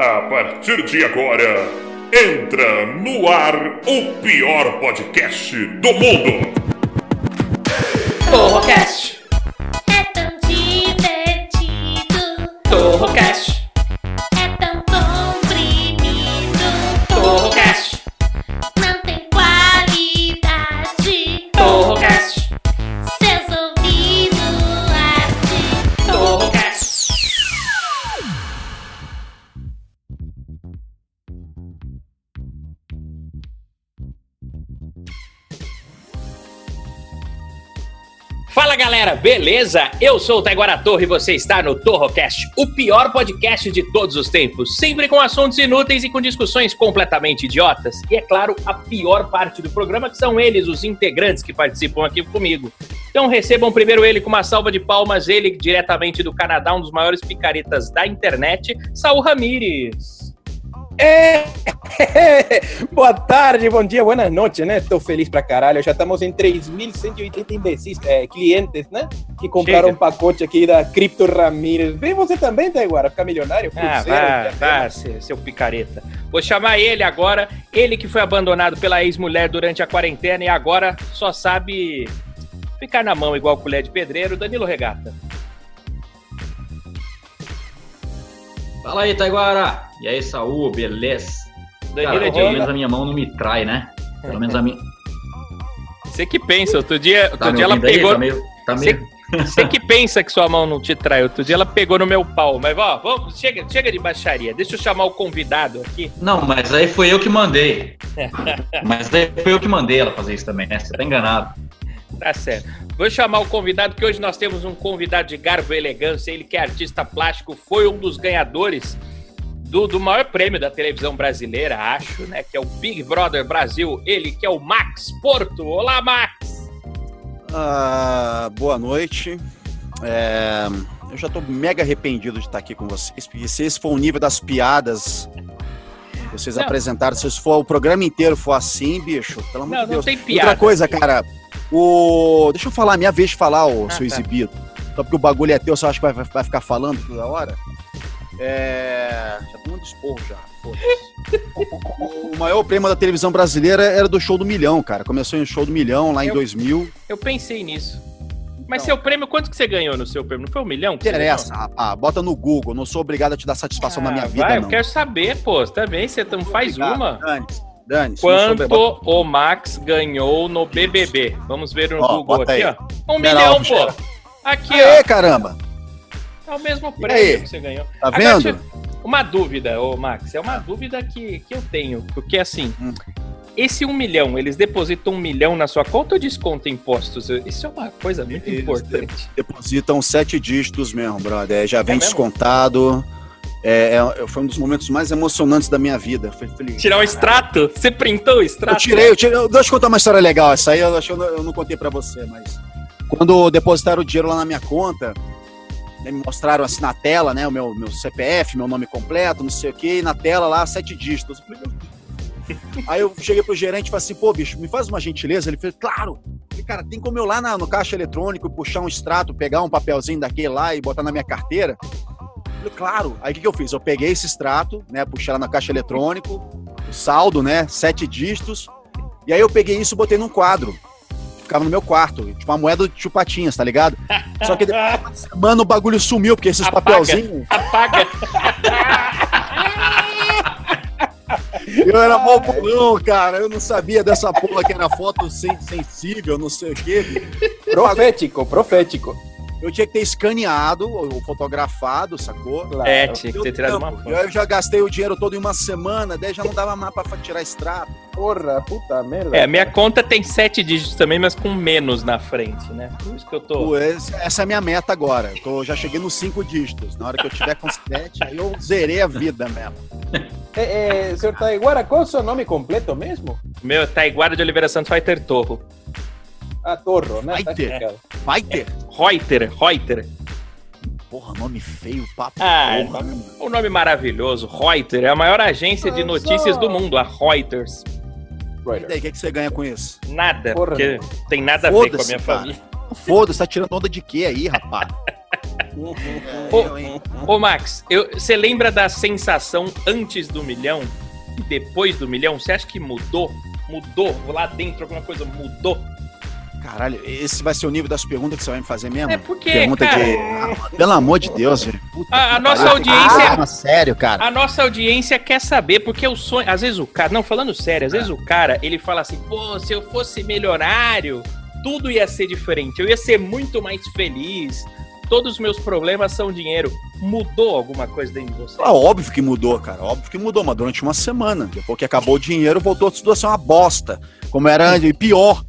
A partir de agora, entra no ar o pior podcast do mundo. Torrocast, beleza? Eu sou o Taiguara Torre e você está no Torrocast, o pior podcast de todos os tempos, sempre com assuntos inúteis e com discussões completamente idiotas. E é claro, a pior parte do programa que são eles, os integrantes que participam aqui comigo. Então recebam primeiro ele com uma salva de palmas, ele diretamente do Canadá, um dos maiores picaretas da internet, Saul Ramires. É. Boa tarde, bom dia, boa noite, né? Tô feliz pra caralho. Já estamos em 3.180 imbecis, é, clientes, né? Que compraram Chega. um pacote aqui da Cripto Ramírez. Vem você também, Taiguara, ficar milionário? Ah, vá, vá, seu, seu picareta. Vou chamar ele agora, ele que foi abandonado pela ex-mulher durante a quarentena e agora só sabe ficar na mão igual colher de pedreiro, Danilo Regata. Fala aí, Taiguara! E aí, Saúl, beleza? Cara, pelo menos a minha mão não me trai, né? Pelo menos a minha. Você que pensa, outro dia, outro Tá dia ela ouvindo aí? pegou... Tá meio. Tá Você, meio... você que pensa que sua mão não te trai, outro dia ela pegou no meu pau. Mas, ó, vamos, chega, chega de baixaria. Deixa eu chamar o convidado aqui. Não, mas aí foi eu que mandei. mas aí foi eu que mandei ela fazer isso também, né? Você tá enganado. Tá certo. Vou chamar o convidado, que hoje nós temos um convidado de garbo e elegância. Ele que é artista plástico, foi um dos ganhadores do, do maior prêmio da televisão brasileira, acho, né? Que é o Big Brother Brasil. Ele que é o Max Porto. Olá, Max! Ah, boa noite. É, eu já tô mega arrependido de estar aqui com vocês, porque se esse for o nível das piadas que vocês Não. apresentaram, se for o programa inteiro for assim, bicho, pelo amor Não, de não Deus. tem piada. Outra coisa, cara, o. Deixa eu falar, minha vez de falar, ô Ah, seu tá. exibido. Só porque o bagulho é teu, você acha que vai, vai- ficar falando toda hora? É. Já tô muito esporro já. o maior prêmio da televisão brasileira era do show do milhão, cara. Começou em show do milhão lá em Eu- 2000. Eu pensei nisso. Mas Então. seu prêmio, quanto que você ganhou no seu prêmio? Não foi um milhão? que interessa, rapaz. Bota no Google. Não sou obrigado a te dar satisfação na minha Ah, vida, vai, não. eu quero saber, pô. Também, você não faz Obrigado. uma. Dane-se. Dane-se. Quanto Não sou obrigado. o Max ganhou no BBB? Vamos ver no Ó, Google aqui, aí. ó. Um milhão, pô. Aqui, Aê, ó. caramba. É o mesmo prêmio que você ganhou. Tá Agora, vendo? Uma dúvida, ô Max. É uma dúvida que, que eu tenho. Porque assim, Hum. esse um milhão, eles depositam um milhão na sua conta ou descontam impostos? Isso é uma coisa muito Eles importante. Depositam sete dígitos mesmo, brother. É, Já vem mesmo? descontado. É, é- foi um dos momentos mais emocionantes da minha vida. Foi feliz. Tirar o extrato? Você printou o Eu extrato? tirei, eu tirei. eu- Deixa eu contar uma história legal. Essa aí eu eu não, eu não contei pra você, mas. Quando depositaram o dinheiro lá na minha conta, né, me mostraram assim na tela, né? O meu, meu CPF, meu nome completo, não sei o quê, e na tela lá, sete dígitos. Falei. Aí eu cheguei pro gerente e falei assim, pô, bicho, me faz uma gentileza. Ele fez, claro. Falei, cara, tem como eu lá na- no caixa eletrônico puxar um extrato, pegar um papelzinho daquele lá e botar na minha carteira? Claro. Aí o que, que eu fiz? Eu peguei esse extrato, né? Puxei lá na caixa eletrônico, o saldo, né? Sete dígitos. E aí eu peguei isso e botei num quadro. Ficava no meu quarto, tipo uma moeda de chupatinhas, tá ligado? Só que depois, mano, o bagulho sumiu, porque esses Apaga. papelzinhos. Apaga. Eu era mó bolão, cara. Eu não sabia dessa porra que era foto sen- sensível, não sei o quê. Profético, profético. Eu tinha que ter escaneado ou fotografado, sacou? Claro. É, tinha que ter tirado tempo. uma foto. Eu já gastei o dinheiro todo em uma semana, daí já não dava mais pra tirar extrato. Porra, puta merda. É, minha conta tem sete dígitos também, mas com menos na frente, né? Por isso que eu tô. Pô, essa é a minha meta agora. Eu tô- já cheguei nos cinco dígitos. Na hora que eu tiver com sete, aí eu zerei a vida mesmo. É, é, senhor Taiguara, qual é o seu nome completo mesmo? Meu, Taiguara de Oliveira Santos Fighter Torro. Ah, Torro, né? Tá ter. explicado. Vai ter. Reuter, Reuter. Porra, nome feio, papo. Ah, porra. Um nome maravilhoso. Reuter é a maior agência de notícias do mundo, a Reuters. E daí, o que, que você ganha com isso? Nada, Porra, porque tem nada a ver com a minha cara. família. Foda-se, tá tirando onda de quê aí, rapaz? Ô, hein? Ô, Max, você lembra da sensação antes do milhão e depois do milhão? Você acha que mudou? Mudou? Lá dentro alguma coisa mudou? Caralho, esse vai ser o nível das perguntas que você vai me fazer mesmo? É porque, Pergunta cara, de. Ah, pelo amor de Deus, velho. Puta a, a nossa pariu. audiência. Ah, sério, cara. A nossa audiência quer saber, porque o sonho. Às vezes o cara. Não, falando sério, às vezes o cara ele fala assim: pô, se eu fosse milionário, tudo ia ser diferente. Eu ia ser muito mais feliz. Todos os meus problemas são dinheiro. Mudou alguma coisa dentro de você? Ah, óbvio que mudou, cara. Óbvio que mudou, mas durante uma semana. Depois que acabou o dinheiro, voltou a ser uma bosta. Como era antes, e pior.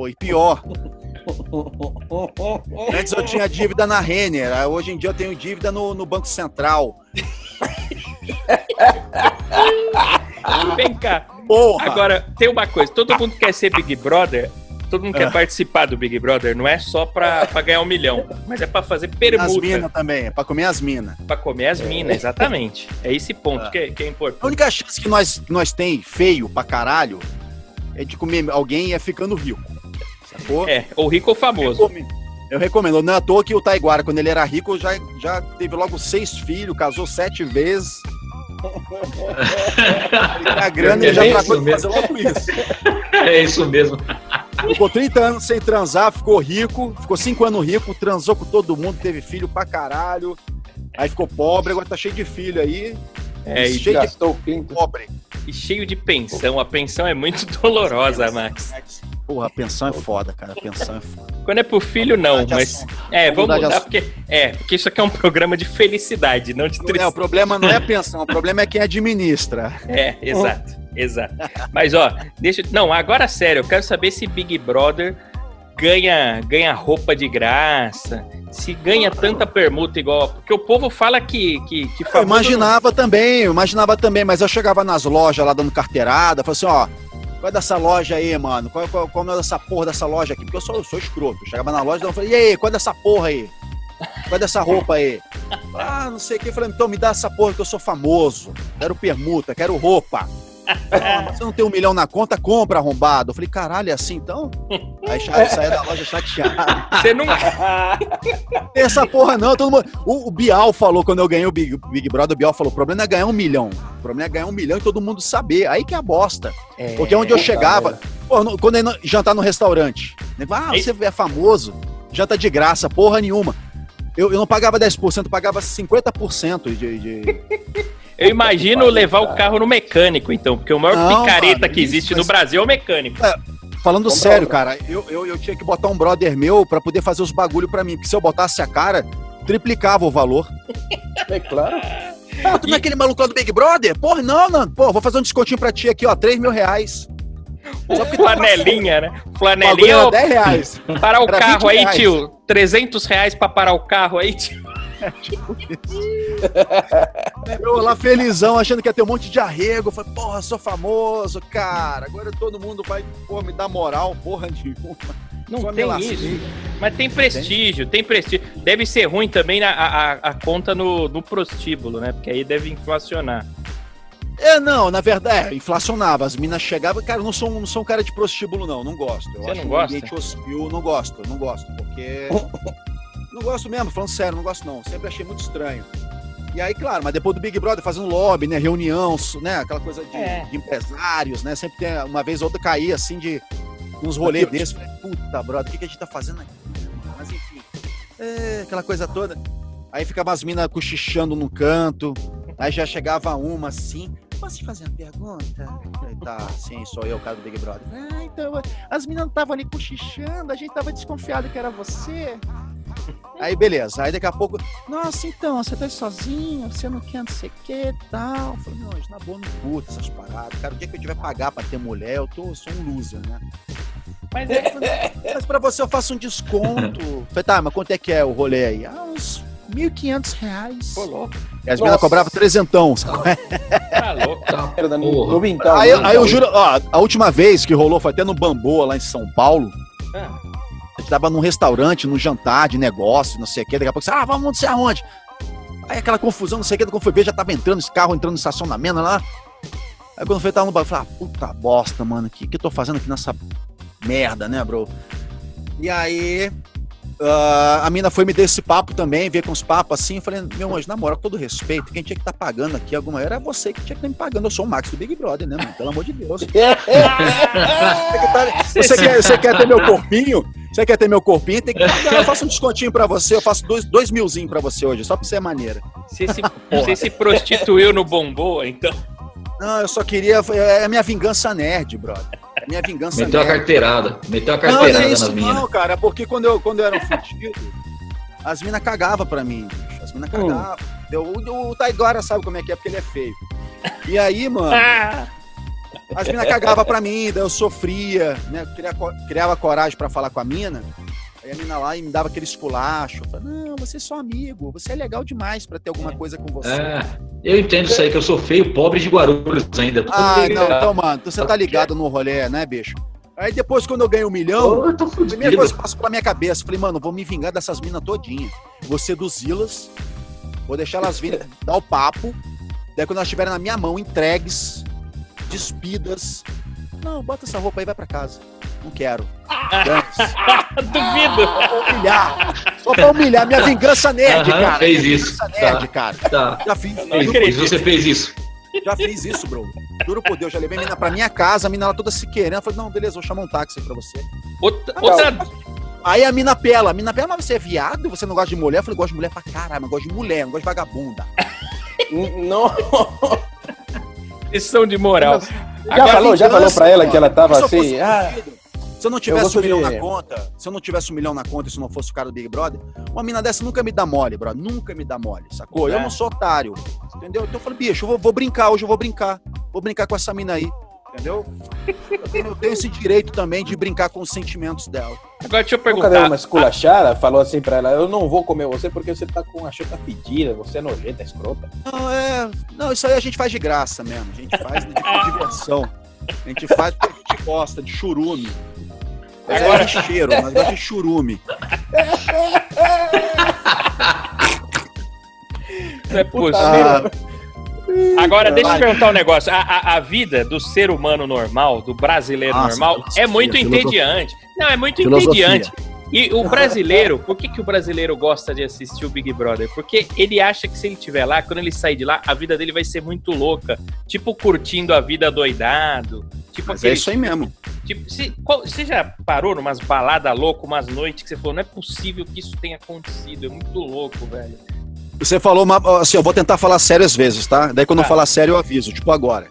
Foi pior. Antes eu tinha dívida na Renner, hoje em dia eu tenho dívida no, no Banco Central. Vem cá. Porra! Agora, tem uma coisa: todo mundo quer ser Big Brother. Todo mundo quer Ah. participar do Big Brother, não é só pra, pra ganhar um milhão, mas é pra fazer as permuta, minas também, é pra comer as minas. pra comer as minas, exatamente. É esse ponto Ah. que, é- que é A importante. única chance que nós, que nós tem feio pra caralho é de comer alguém e é ficando rico. É, ou rico ou famoso. Recomendo. Eu recomendo. Não é à toa que o Taiguara, quando ele era rico, já, já teve logo seis filhos, casou sete vezes. Ele tem a grana e já É tratou isso de fazer logo isso. É isso mesmo. Ficou 30 anos sem transar, ficou rico, ficou 5 anos rico, transou com todo mundo, teve filho pra caralho. Aí ficou pobre, agora tá cheio de filho aí. É, e, cheio de pobre. e cheio de pensão. A pensão é muito dolorosa, Max. Porra, a pensão é foda, cara. A pensão é foda. Quando é pro filho, não, mas. É, vamos Mudar mudar, porque. É, porque isso aqui é um programa de felicidade, não de Não é, o tristeza. problema não é a pensão, o problema é quem administra. É, exato, exato. Mas ó, deixa. Não, agora sério, eu quero saber se Big Brother ganha, ganha roupa de graça, se ganha tanta permuta igual. Porque o povo fala que. que, que Eu imaginava também, eu imaginava também, mas eu chegava nas lojas lá dando carteirada, falava assim, ó, qual é dessa loja aí, mano? Qual, qual, qual é dessa porra dessa loja aqui? Porque eu sou, eu sou escroto. Eu chegava na loja e falei, e aí, qual é dessa porra aí? Qual é dessa roupa aí? Ah, não sei o que. Eu falei, então me dá essa porra que eu sou famoso. Quero permuta, quero roupa. Ah, mas você não tem um milhão na conta, compra arrombado. Eu falei, caralho, é assim então? Aí saía da loja chateado. Você nunca. Tem essa porra não, todo mundo... o, o Bial falou quando eu ganhei o Big, Big Brother, o Bial falou, o problema é ganhar um milhão. O problema é ganhar um milhão e todo mundo saber. Aí que é a bosta. Porque onde eu chegava, pô, no- quando eu jantar no restaurante, nego, ah, você é famoso, janta de graça, porra nenhuma. Eu, eu não pagava 10%, eu pagava 50% de, de... Eu imagino levar o carro no mecânico, então, porque o maior Não, picareta mano, que isso, existe no mas- Brasil é o mecânico. Falando Compra sério, cara, eu, eu, eu tinha que botar um brother meu pra poder fazer os bagulho pra mim, porque se eu botasse a cara, triplicava o valor. É claro. Pô, tu não é aquele maluco lá do Big Brother? Porra, não, não. Pô, vou fazer um descontinho pra ti aqui, ó, 3 mil reais. Só tu Flanelinha, né? Flanelinha, ô, 10 reais. parar o era carro 20 aí, reais. tio. 300 reais pra parar o carro aí, tio. Eu lá felizão, achando que ia ter um monte de arrego. Falei, porra, sou famoso, cara. Agora todo mundo vai, porra, me dar moral, porra nenhuma. Não Só tem isso. Mas tem prestígio, tem prestígio. Deve ser ruim também a, a, a conta no, no prostíbulo, né? Porque aí deve inflacionar. É, não, na verdade, é, inflacionava. As minas chegavam. Cara, eu não sou, um- não sou um cara de prostíbulo, não. Não gosto. Eu Você acho não um gosta? ambiente hostil, não gosto, não gosto. Porque. não gosto mesmo, falando sério, não gosto, não. Sempre achei muito estranho. E aí, claro, mas depois do Big Brother, fazendo lobby, né? Reunião, né? Aquela coisa de, É. de empresários, né? Sempre tem uma vez ou outra cair assim de uns rolês desses. Falei, puta, brother, o que, que a gente tá fazendo aqui? Mas enfim. É, aquela coisa toda. Aí ficava as minas cochichando num canto. Aí já chegava uma assim. Posso te fazer uma pergunta? Tá, sim, sou eu, o cara do Big Brother. Ah, então, as meninas estavam ali cochichando, a gente tava desconfiado que era você. Aí, beleza. Aí daqui a pouco, nossa, então, você tá aí sozinho, você não quer não sei o que e tal. Eu falei, não, gente, na boa, não curto essas paradas. Cara, o dia que eu tiver pagar pra ter mulher, eu, tô, sou um loser, né? Mas é, Mas pra você eu faço um desconto. Falei, tá, mas quanto é que é o rolê aí? Ah, uns 1.500 reais. pô, louco. E as meninas cobravam trezentão, sabe? Tá louco. Tá, Merda, no, porra. no vintão. Aí, eu juro, ó, a última vez que rolou foi até no Bamboa, lá em São Paulo. Ah, A gente tava num restaurante, num jantar de negócio, não sei o quê. Daqui a pouco você, ah, vamos não sei aonde. Aí aquela confusão, não sei o quê, quando foi ver, já tava entrando esse carro, entrando no estacionamento lá. Aí quando foi, tava no bagulho, eu falei, ah, puta bosta, mano, o que, que eu tô fazendo aqui nessa merda, né, bro? E aí, ah, a mina foi me dar esse papo também, ver com os papos assim. Eu falei, meu anjo, na moral, com todo respeito, quem tinha que estar pagando aqui alguma era você que tinha que estar me pagando. Eu sou o Max do Big Brother, né, mano? Pelo amor de Deus. Você quer, você quer ter meu corpinho? Você quer ter meu corpinho? Tem que pagar. Eu faço um descontinho pra você, eu faço dois, dois milzinho pra você hoje, só pra você é maneira. Você se, você se prostituiu no Bombô, então. Não, eu só queria. É a minha vingança nerd, brother. É a minha vingança Meteu a nerd. carteirada. Meteu a Não, não carteirada é isso nas minas. não, cara, porque quando eu, quando eu era um fudido, as minas cagavam pra mim, bicho. As minas cagavam. Eu- O, o Taiguara sabe como é que é, porque ele é feio. E aí, mano, Ah, as minas cagavam pra mim, daí eu sofria, né? Criava, co- criava coragem pra falar com a mina. Aí a mina lá e me dava aquele esculacho. Falava, não, você é só amigo, você é legal demais pra ter alguma coisa com você. É, eu entendo isso aí, que eu sou feio, pobre de Guarulhos ainda. Ah, não, então, mano, você tá ligado no rolê, né, bicho? Aí depois, quando eu ganhei um milhão, Eu tô A primeira coisa que passou pela minha cabeça, falei, mano, vou me vingar dessas minas todinha. Vou seduzi-las, vou deixar elas virem dar o papo. Daí quando elas estiverem na minha mão, entregues, despidas. Não, bota essa roupa aí e vai pra casa. Não quero. Duvido. Só pra humilhar. Só pra humilhar. Minha vingança nerd, Aham, cara. fez Minha isso. Vingança nerd, cara. Tá. Já fiz. Mas você fez isso. já fiz isso, bro. Juro por Deus, já levei a mina pra minha casa, a mina lá toda se querendo. Eu falei, não, beleza, vou chamar um táxi pra você. Outra, outra, Aí a mina pela, a mina pela, mas você é viado? Você não gosta de mulher? Eu falei, gosto de mulher pra caralho, mas gosto de mulher, não gosto de vagabunda. Não. lição de moral. Já Agora, falou, já falou pra ela que ela tava Se eu assim. Ah, se eu não Eu tivesse gosto um milhão na conta, se eu não tivesse um milhão na conta e se não fosse o cara do Big Brother, uma mina dessa nunca me dá mole, bro. Nunca me dá mole, sacou? Eu É. não sou otário, entendeu? Então eu falei, bicho, eu vou, vou brincar, hoje eu vou brincar. Vou brincar com essa mina aí, entendeu? Eu tenho, eu tenho esse direito também de brincar com os sentimentos dela. agora deixa eu perguntar. uma esculachada, falou assim pra ela, eu não vou comer você porque você tá com a chota fedida, você é nojenta, escrota. Não, é. Não, isso aí a gente faz de graça mesmo. A gente faz de, de diversão. A gente faz porque a gente gosta de churume. Mas Agora- é de cheiro, mas gosta de churume. Não é possível. Ah, Agora, deixa eu perguntar um negócio. A, a, a vida do ser humano normal, do brasileiro Nossa, normal, é muito entediante. Não, é muito Filosofia. entediante. E o brasileiro, por que, que o brasileiro gosta de assistir o Big Brother? Porque ele acha que se ele estiver lá, quando ele sair de lá, a vida dele vai ser muito louca. Tipo, curtindo a vida doidado. Tipo, mas é aquele, isso aí mesmo. tipo, se- qual- você já parou numas baladas loucas, umas noites que você falou, não é possível que isso tenha acontecido, é muito louco, velho. Você falou uma. Assim, eu vou tentar falar sério às vezes, tá? Daí quando Tá. eu falar sério, eu aviso, tipo agora.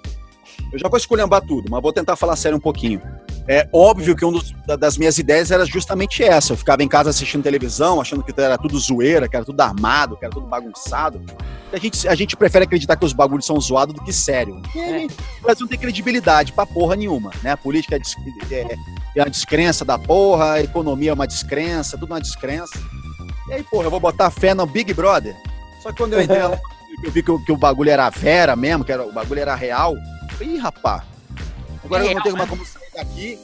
Eu já vou esculhambar tudo, mas vou tentar falar sério um pouquinho. É óbvio que uma das minhas ideias era justamente essa. Eu ficava em casa assistindo televisão, achando que era tudo zoeira, que era tudo armado, que era tudo bagunçado. A gente, a gente prefere acreditar que os bagulhos são zoados do que sério. E aí, O Brasil não tem credibilidade pra porra nenhuma, né? A política é, des- é- é uma descrença da porra, a economia é uma descrença, tudo uma descrença. E aí, porra, eu vou botar fé no Big Brother. Só que quando eu entrei lá, eu vi que, o- que o bagulho era vera mesmo, que era, o bagulho era real. Eu falei, Ih, rapá, agora eu não tenho mais como sair daqui.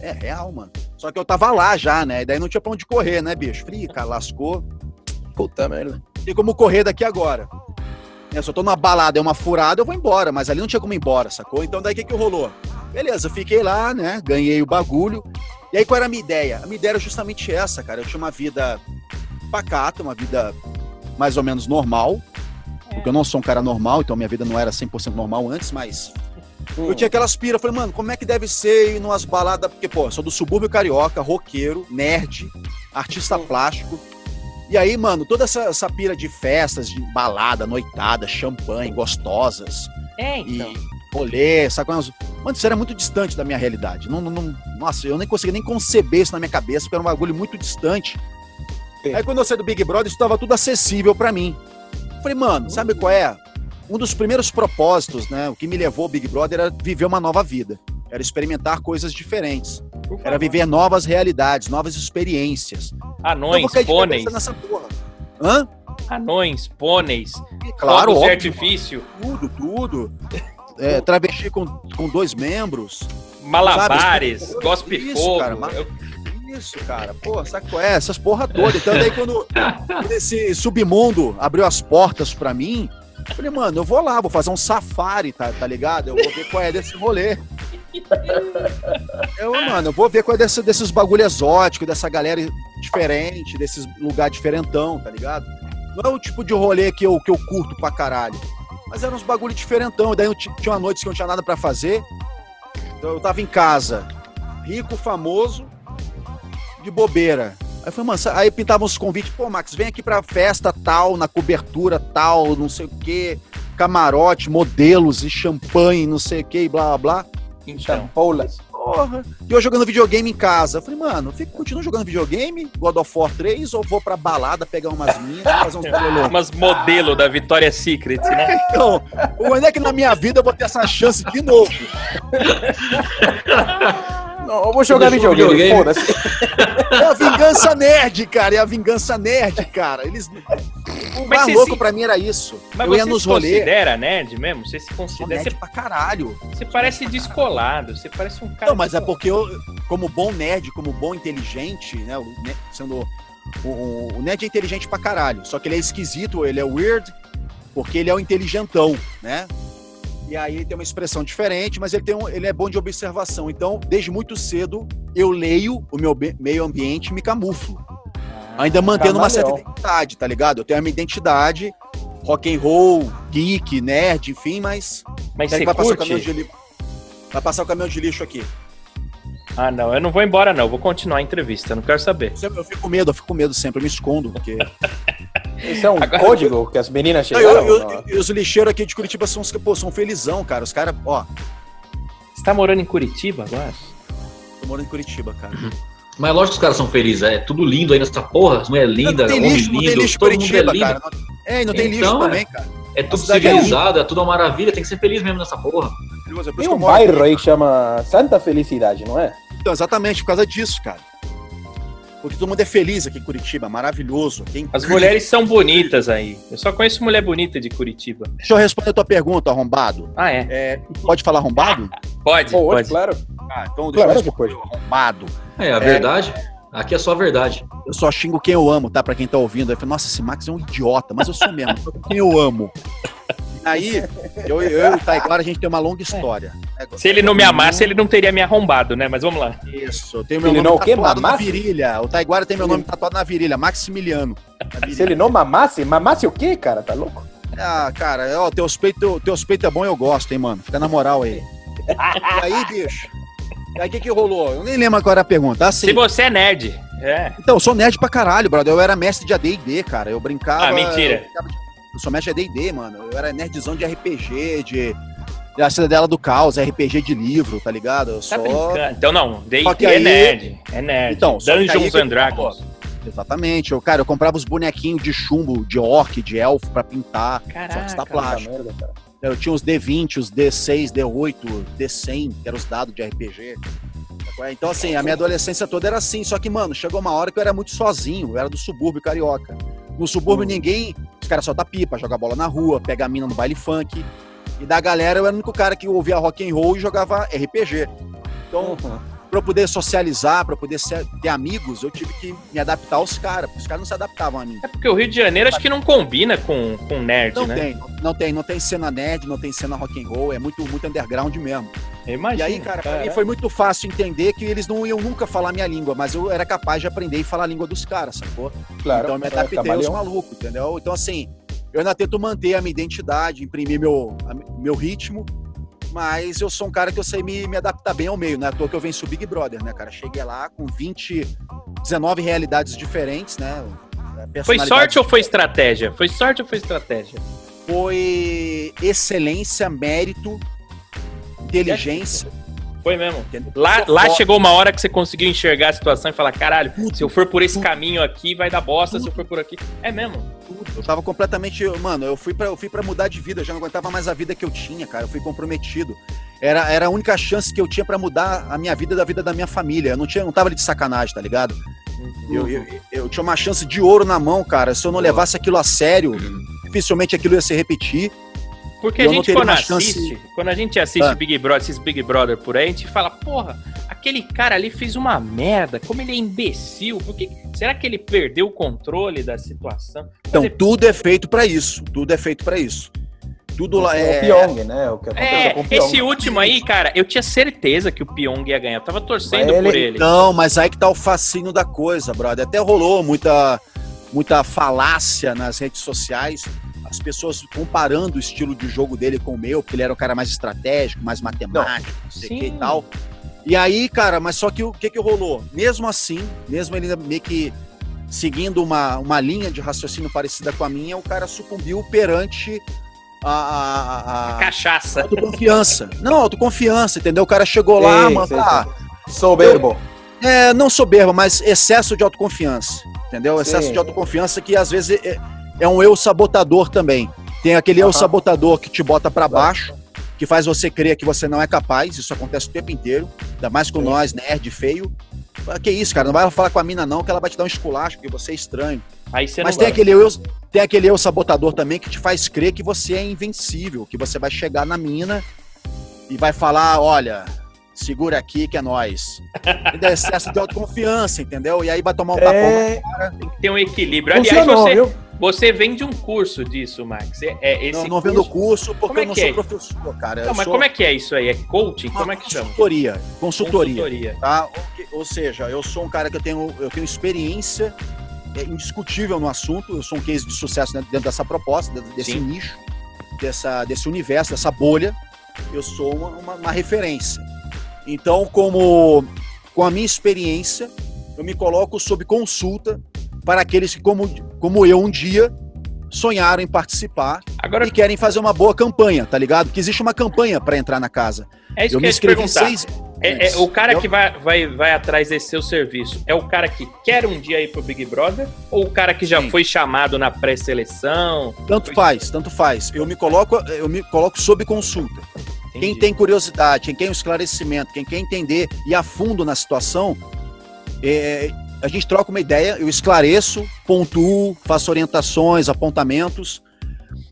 É real, mano. Só que eu tava lá já, né? E daí não tinha pra onde correr, né, bicho? Cara, lascou. Puta merda. Tem como correr daqui agora. É, se eu tô numa balada, é uma furada, eu vou embora, mas ali não tinha como ir embora, sacou? Então daí o que que rolou? Beleza, eu fiquei lá, né? Ganhei o bagulho. E aí qual era a minha ideia? A minha ideia era justamente essa, cara. Eu tinha uma vida pacata, uma vida mais ou menos normal. Porque eu não sou um cara normal, então minha vida não era 100% normal antes, mas eu tinha aquelas pira, falei, mano, como é que deve ser ir numas baladas? Porque, pô, eu sou do subúrbio carioca, roqueiro, nerd, artista plástico. E aí, mano, toda essa, essa pira de festas, de balada, noitada, champanhe, gostosas É, e então. rolê, sabe? Mano, isso era muito distante da minha realidade. Não, não, não- nossa, eu nem conseguia nem conceber isso na minha cabeça, porque era um bagulho muito distante. Sim. Aí quando eu saí do Big Brother, isso estava tudo acessível pra mim. Falei, mano, sabe qual é? Um dos primeiros propósitos, né? O que me levou ao Big Brother era viver uma nova vida. Era experimentar coisas diferentes. Era viver novas realidades, novas experiências. Então, eu Anões, cair de pôneis. nessa porra. Hã? Anões, pôneis, E, Claro, óbvio. artifício, Tudo, tudo. É, travesti com, com dois membros. malabares, gospe fogo. cara, mas- Eu- Isso, cara. Pô, sabe qual é? Essas porra toda. Então, daí quando, quando esse submundo abriu as portas pra mim, eu falei, mano, eu vou lá, vou fazer um safari, tá, tá ligado? Eu vou ver qual é desse rolê. Eu, mano, eu vou ver qual é desse, desses bagulho exótico, dessa galera diferente, desses lugar diferentão, tá ligado? Não é o tipo de rolê que eu, que eu curto pra caralho. Mas eram uns bagulho diferentão. E daí eu ti- tinha uma noite que eu não tinha nada pra fazer. Então eu tava em casa, rico, famoso, de bobeira. Aí foi, mano, aí pintavam os convites, pô, Max, vem aqui pra festa tal, na cobertura tal, não sei o quê, camarote, modelos e champanhe, não sei o quê, e blá blá blá. Então, Champoulas. Porra. E eu jogando videogame em casa. Eu falei, mano, fico, continuo jogando videogame, God of War 3, ou vou pra balada pegar umas minas, fazer uns bololô? umas modelo da Victoria's Secret, né? Então, onde é que na minha vida eu vou ter essa chance de novo? Não, eu vou jogar videogame, videogame. foda-se. É a vingança nerd, cara. É a vingança nerd, cara. Eles. O mais você louco se- pra mim era isso. Mas eu ia você nos se rolês. considera nerd mesmo? Você se considera... nerd Você, pra caralho. você parece descolado, você parece um cara... Não, mas é descolado. porque eu, como bom nerd, como bom inteligente, né? sendo. O, o- o nerd é inteligente pra caralho. Só que ele é esquisito, ele é weird, porque ele é o inteligentão, né? E aí ele tem uma expressão diferente, mas ele, tem um- ele é bom de observação. Então, desde muito cedo, eu leio o meu meio ambiente e me camuflo. Ainda mantendo uma certa camaleão. identidade, tá ligado? Eu tenho a minha identidade, rock and roll, geek, nerd, enfim, mas. Mas você vai passar o caminhão curte? de lixo? Vai passar o caminhão de lixo aqui. Ah, não, eu não vou embora não, vou continuar a entrevista, não quero saber. Eu fico com medo, eu fico com medo sempre, eu me escondo, porque. Esse é um Agora- código que as meninas Não, chegaram. eu- eu- e os lixeiros aqui de Curitiba são, pô, são felizão, cara. Os caras, ó, Você tá morando em Curitiba agora? tô morando em Curitiba, cara. Mas lógico que os caras são felizes, é tudo lindo aí nessa porra, as mulher linda, não tem homem lixo, não tem lindo, lixo em todo mundo é Curitiba, lindo. cara. Não- É, e não tem lixo Então, também, cara. É tudo é civilizado, é tudo uma maravilha, tem que ser feliz mesmo nessa porra. É Tem isso um eu bairro aí que chama Santa Felicidade, não é? Então, exatamente, por causa disso, cara. Porque todo mundo é feliz aqui em Curitiba, maravilhoso. Tem As mulheres são bonitas aí. Eu só conheço mulher bonita de Curitiba. Deixa eu responder a tua pergunta, arrombado. Ah, é? É, pode falar arrombado? Pode, Pode, pode. claro. Ah, então deixa Claro eu o arrombado. É, a verdade, aqui é só a verdade. Eu só xingo quem eu amo, tá? Pra quem tá ouvindo. Aí fala, nossa, esse Max é um idiota, mas eu sou mesmo, quem eu amo. Aí, eu, eu e o Taiguara, a gente tem uma longa história. É, Se ele não me amasse, ele não teria me arrombado, né? Mas vamos lá. Isso, eu tenho meu Ele nome não o quê? tatuado na virilha. O Taiguara tem meu nome tatuado na virilha, Maximiliano. Na virilha. Se ele não mamasse, mamasse o quê, cara? Tá louco? Ah, cara, ó, teus peitos teus peito é bom eu gosto, hein, mano. Fica na moral aí. E aí, bicho? E aí, o que que rolou? Eu nem lembro qual era a pergunta. Assim, Se você é nerd. É. Então, eu sou nerd pra caralho, brother. Eu era mestre de AD&D, cara. Eu brincava... Ah, mentira. Eu, brincava de- eu sou mestre de AD&D, mano. Eu era nerdzão de RPG, de... Da Cidadela do Caos, RPG de livro, tá ligado? Eu Tá só... brincando. Então não, Só D&D que é aí- nerd. É nerd. Então, só Dungeons and Dragons. Exatamente. Eu, cara, eu comprava os bonequinhos de chumbo, de orc, de elfo pra pintar. Só que Caraca. está Puta plástico. merda, cara. Eu tinha os D20, os D6, D8, D100, que eram os dados de RPG. Então, assim, a minha adolescência toda era assim. Só que, mano, chegou uma hora que eu era muito sozinho. Eu era do subúrbio carioca. No subúrbio, Hum. ninguém. Os caras soltam pipa, joga bola na rua, pega a mina no baile funk. E da galera, eu era o único cara que ouvia rock and roll e jogava RPG. Então, Uhum. Pra eu poder socializar, pra eu poder ser- ter amigos, eu tive que me adaptar aos caras, porque os caras não se adaptavam a mim. É porque o Rio de Janeiro acho que não combina com, com nerd, Não né? tem, não tem, não tem cena nerd, não tem cena rock and roll, é muito, muito underground mesmo. Eu E aí, cara, mim Caraca. foi muito fácil entender que eles não iam nunca falar minha língua, mas eu era capaz de aprender e falar a língua dos caras, sacou? Claro. então eu me é, adaptei aos malucos, entendeu? Então, assim, eu ainda tento manter a minha identidade, imprimir meu, meu ritmo, mas eu sou um cara que eu sei me, me adaptar bem ao meio, né? À toa que eu venço o Big Brother, né, cara? Cheguei lá com 20, 19 realidades diferentes, né? Foi Personalidades sorte ou foi estratégia? Foi sorte ou foi estratégia? foi excelência, mérito, inteligência. Foi mesmo. Lá, lá chegou uma hora que você conseguiu enxergar a situação e falar: caralho, se eu for por esse caminho aqui, vai dar bosta. Se eu for por aqui. É mesmo. Eu tava completamente. Mano, eu fui pra, eu fui pra mudar de vida, eu já não aguentava mais a vida que eu tinha, cara. Eu fui comprometido. Era, era a única chance que eu tinha pra mudar a minha vida da vida da minha família. Eu não, tinha, não tava ali de sacanagem, tá ligado? Eu, eu, eu tinha uma chance de ouro na mão, cara. Se eu não levasse aquilo a sério, dificilmente aquilo ia se repetir. Porque Eu a gente, quando assiste, quando a gente assiste Ah. Big Brother, esses Big Brother por aí, a gente fala, porra, aquele cara ali fez uma merda, como ele é imbecil, por que, será que ele perdeu o controle da situação? Então, Mas é- tudo é feito pra isso. Tudo é feito pra isso. Tudo lá O é. Pyong, né? O que aconteceu É, com o Pyong. esse último aí, cara, eu tinha certeza que o Pyong ia ganhar. Eu tava torcendo Mas por ele- ele. Não, mas aí que tá o fascínio da coisa, brother. Até rolou muita, muita falácia nas redes sociais. As pessoas comparando o estilo de jogo dele com o meu, porque ele era um cara mais estratégico, mais matemático, não, sei o que e tal. E aí, cara, mas só que o que que rolou? Mesmo assim, mesmo ele meio que seguindo uma, uma linha de raciocínio parecida com a minha, o cara sucumbiu perante a, a- a- a Cachaça. autoconfiança. Não, autoconfiança, entendeu? O cara chegou lá, Sim, mano, sim, ah, Soberbo. é, não soberba, mas excesso de autoconfiança. Entendeu? Excesso Sim. de autoconfiança que às vezes é, é um eu sabotador também. Tem aquele eu sabotador que te bota pra baixo, que faz você crer que você não é capaz. Isso acontece o tempo inteiro. Ainda mais com Sim. nós, nerd, feio. Que isso, cara? Não vai falar com a mina, não, que ela vai te dar um esculacho, porque você é estranho. Aí você Mas não tem aquele, eu, tem aquele eu sabotador também que te faz crer que você é invencível, que você vai chegar na mina e vai falar, olha, segura aqui que é nós. Entendeu? Excesso de autoconfiança, entendeu? E aí vai tomar um tapão. É, Tem que ter um equilíbrio. Aliás, funcionou, você, viu? Você vende um curso disso, Max. É, é esse não, não curso... vendo curso porque é eu não sou é? professor, cara. Não, mas sou como é que é isso aí? É coaching? Como é que chama? Consultoria. Consultoria. Consultoria. Tá? Ou, seja, eu sou um cara que eu tenho, eu tenho experiência é, indiscutível no assunto. Eu sou um case de sucesso dentro, dentro dessa proposta, dentro desse Sim. nicho, dessa, desse universo, dessa bolha. Eu sou uma, uma- uma referência. Então, como com a minha experiência, eu me coloco sob consulta para aqueles que, como, como eu, um dia sonharam em participar Agora, e querem fazer uma boa campanha, tá ligado? Porque existe uma campanha para entrar na casa. é isso eu que me eu inscrevi perguntar. seis. É, é o cara Eu- que vai, vai, vai atrás desse seu serviço é o cara que quer um dia ir pro Big Brother? Ou o cara que já Sim. foi chamado na pré-seleção? Tanto faz, tanto faz. Eu me coloco, eu me coloco sob consulta. Quem Entendi. tem curiosidade, quem quer um esclarecimento, quem quer entender e a fundo na situação, é, a gente troca uma ideia, eu esclareço, pontuo, faço orientações, apontamentos,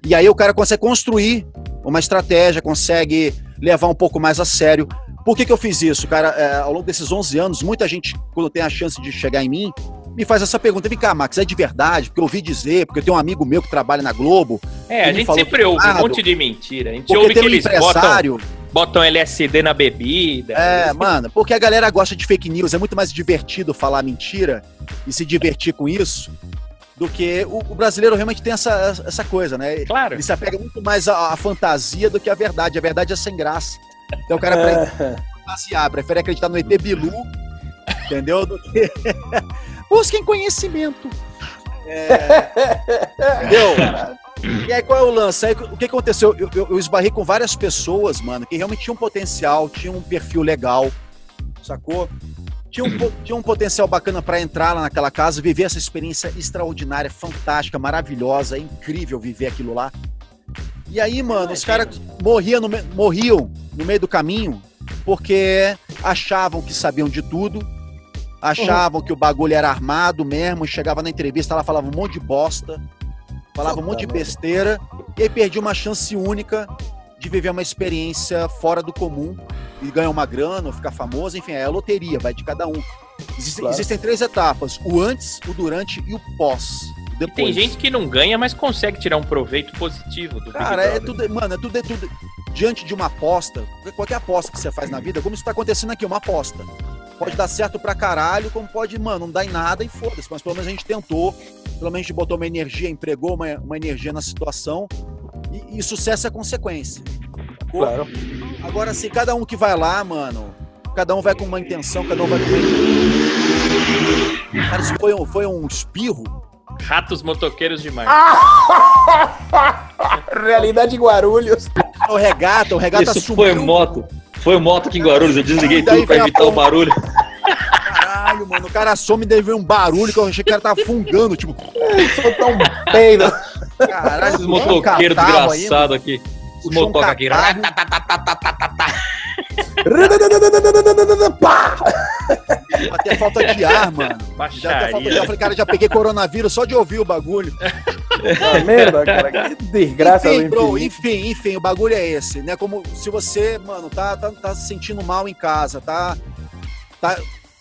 e aí o cara consegue construir uma estratégia, consegue levar um pouco mais a sério. Por que, que eu fiz isso, cara? É, ao longo desses 11 anos, muita gente, quando tem a chance de chegar em mim, me faz essa pergunta: vem cá, Max, é de verdade? Porque eu ouvi dizer, porque eu tenho um amigo meu que trabalha na Globo, É, a gente sempre ouve um monte de mentira. A gente porque ouve que um eles empresário. botam LSD na bebida. É, mano, porque a galera gosta de fake news, é muito mais divertido falar mentira e se divertir com isso do que o, o brasileiro realmente tem essa, essa coisa, né? Claro. Ele se apega muito mais à, à fantasia do que à verdade. A verdade é sem graça. Então o cara prefere É, fantasiar, prefere acreditar no ET Bilu, entendeu? Do que. Busquem conhecimento. É, entendeu? E aí, qual é o lance? Aí, o que aconteceu? Eu, eu, eu esbarrei com várias pessoas, mano, que realmente tinham potencial, tinham um perfil legal, sacou? Tinha um, tinha um potencial bacana pra entrar lá naquela casa, viver essa experiência extraordinária, fantástica, maravilhosa, é incrível viver aquilo lá. E aí, mano, os caras morriam no, morriam no meio do caminho porque achavam que sabiam de tudo, achavam que o bagulho era armado mesmo, chegava na entrevista, ela falava um monte de bosta, falava um monte de besteira, e aí perdia uma chance única de viver uma experiência fora do comum e ganhar uma grana ou ficar famoso, enfim, é a loteria, vai de cada um. Existem, Claro. existem três etapas: o antes, o durante e o pós. o E Depois. tem gente que não ganha, mas consegue tirar um proveito positivo do Cara, é tudo, mano, é tudo, é tudo. Diante de uma aposta, qualquer aposta que você faz na vida, como isso tá acontecendo aqui, uma aposta. Pode dar certo pra caralho, como pode, mano, não dar em nada e foda-se. Mas pelo menos a gente tentou, pelo menos a gente botou uma energia, empregou uma, uma energia na situação e, e sucesso é consequência. sacou? claro. Agora, assim, cada um que vai lá, mano, cada um vai com uma intenção, cada um vai com uma. Cara, isso foi um, foi um espirro. Ratos motoqueiros de Marte. Realidade Guarulhos. O regata, o regata Isso sumiu. foi moto. Foi moto aqui em Guarulhos. Eu desliguei tudo pra evitar o barulho. Caralho, mano, o cara some e daí um barulho que eu achei que o cara tava fungando, tipo, Soltar um peido. caralho, Esses motoqueiros desgraçados aqui. Os Puxou um motoca aqui. catarro. Pá! Até falta de ar, mano. Já até falta de ar. Eu Baixaria. falei, cara, já peguei coronavírus só de ouvir o bagulho. Ah, merda, cara. Que desgraça enfim, do bro, enfim, enfim, o bagulho é esse, né? Como se você, mano, tá, tá, tá se sentindo mal em casa, tá, tá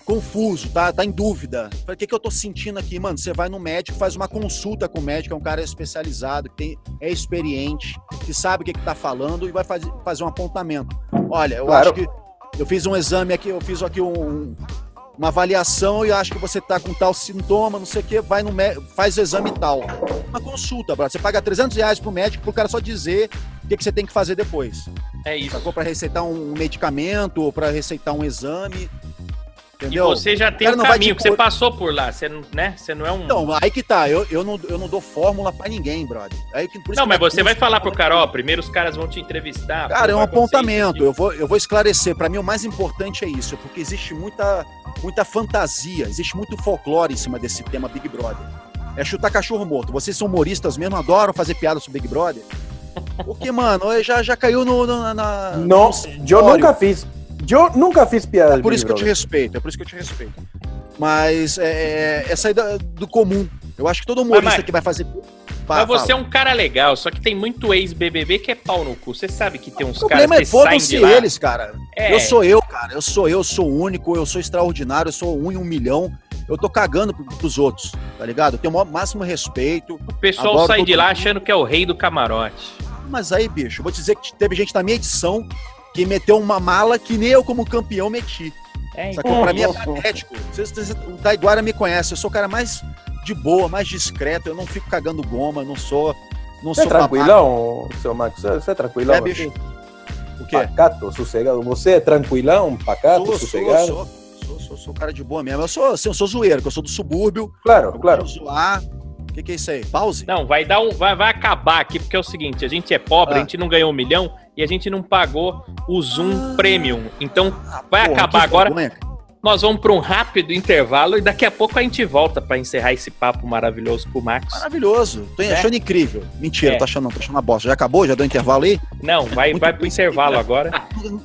confuso, tá, tá em dúvida. O que, que eu tô sentindo aqui? Mano, você vai no médico, faz uma consulta com o médico, é um cara especializado, que tem, é experiente, que sabe o que, que tá falando e vai fazer, fazer um apontamento. Olha, eu Claro. acho que eu fiz um exame aqui, eu fiz aqui um- uma avaliação e acho que você tá com tal sintoma, não sei o que, vai no médico, faz o exame tal. Uma consulta, brother. Você paga 300 reais pro médico pro cara só dizer o que, que você tem que fazer depois. É isso. Sacou? Pra receitar um medicamento ou pra receitar um exame. E Entendeu? você já tem cara um não caminho, que você pôr- passou por lá. Você não, né? Você não é um. Então, aí que tá. Eu, eu, não, eu não dou fórmula pra ninguém, brother. Aí que, por isso não, que mas você vai falar pro cara, ó, primeiro os caras vão te entrevistar. Cara, é um apontamento. Eu vou, eu vou esclarecer. Pra mim, o mais importante é isso, porque existe muita, muita fantasia, existe muito folclore em cima desse tema Big Brother. É chutar cachorro morto. Vocês são humoristas mesmo, adoram fazer piada sobre Big Brother? Porque, mano, já, já caiu no, no- na, No, yo óleo. nunca fiz. Yo nunca fiz piada. É por isso que eu te respeito, é por isso que eu te respeito. Mas é, é sair da- do comum. Eu acho que todo humorista Mas- que vai fazer. Mas você é um cara legal, só que tem muito ex-BBB que é pau no cu. Você sabe que tem uns O caras problema é que saem foda-se eles, cara. É, Eu sou eu, cara. Eu sou eu, sou único, eu sou extraordinário, eu sou um em um milhão. Eu tô cagando pro- pros outros, tá ligado? Eu tenho o maior- máximo respeito. o pessoal sai de lá mundo. achando que é o rei do camarote. Mas aí, bicho, eu vou te dizer que teve gente na minha edição que meteu uma mala que nem eu, como campeão, meti. É, então, Sacou? Pra mim é patético. O Taiguara me conhece, eu sou o cara mais de boa, mais discreto, eu não fico cagando goma, não sou. Não Você é sou babaca. tranquilão, seu Max? Você é tranquilão? É, bicho. assim? O quê? Pacato, sossegado. Você é tranquilão, pacato, Sou, sou, sossegado? sou, sou, sou, sou cara de boa mesmo. Eu sou, assim, eu sou zoeiro, que eu sou do subúrbio. Claro, Eu claro. zoar. O que, que é isso aí? Pause? Não, vai dar um. Vai, vai acabar aqui, porque é o seguinte: a gente é pobre, Ah. a gente não ganhou um milhão e a gente não pagou o Zoom Ah. Premium. Então, vai Porra, acabar agora. cara. nós vamos para um rápido intervalo e daqui a pouco a gente volta para encerrar esse papo maravilhoso com o Max. Maravilhoso. Tô É. achando incrível. Mentira, É. tô achando não, tô achando uma bosta. Já acabou? Já deu intervalo aí? Não, vai, Muito vai pro intervalo agora.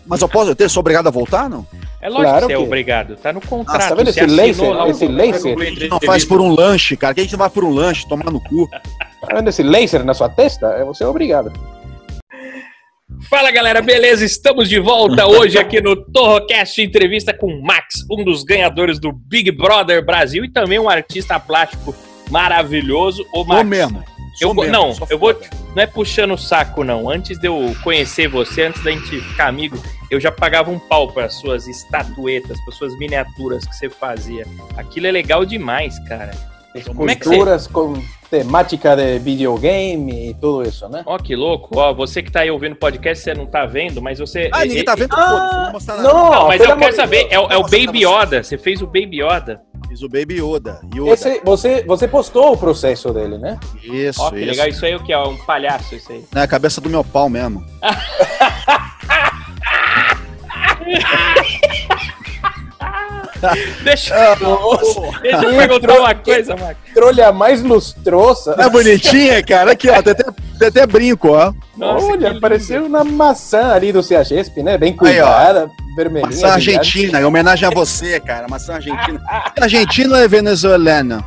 Mas eu posso, eu tenho- sou obrigado a voltar, não? É lógico Claro que você é obrigado. Tá no contrato. Ah, tá vendo esse laser? lá o- Esse laser? A gente não faz por um lanche, cara. Que a gente não vai por um lanche, tomar no cu. Tá vendo esse laser na sua testa? É você obrigado. Fala galera, beleza? Estamos de volta hoje aqui no Torrocast entrevista com o Max, um dos ganhadores do Big Brother Brasil e também um artista plástico maravilhoso. Ô, Max, Sou mesmo. Eu Sou vou- mesmo, não, eu vou- não é puxando o saco, não. Antes de eu conhecer você, antes da gente ficar amigo, eu já pagava um pau para suas estatuetas, para suas miniaturas que você fazia. Aquilo é legal demais, cara. Como é você- Esculturas com temática de videogame e tudo isso, né? Ó, que louco. Ó, você que tá aí ouvindo o podcast, você não tá vendo, mas você. Ah, ninguém tá vendo? Ah, não vou. Não, Não, mas eu quero saber, é, o- é o Vou mostrar Baby Yoda. Você fez o Baby Yoda. Fiz o Baby Yoda. Yoda. Esse, você, você postou o processo dele, né? Isso, Ó, que isso. legal. Isso aí é o que? É um palhaço, isso aí. É a cabeça do meu pau mesmo. Deixa, Ah, deixa eu perguntar uma coisa, Max. Trolha mais lustrosa. É bonitinha, cara. Aqui, ó. Tem até, tem até brinco, ó. Nossa, Olha, pareceu uma maçã ali do Ciagesp, né? Bem cuidada, vermelhinha. Maçã argentina, em homenagem a você, cara. Maçã argentina. Argentino é venezuelano?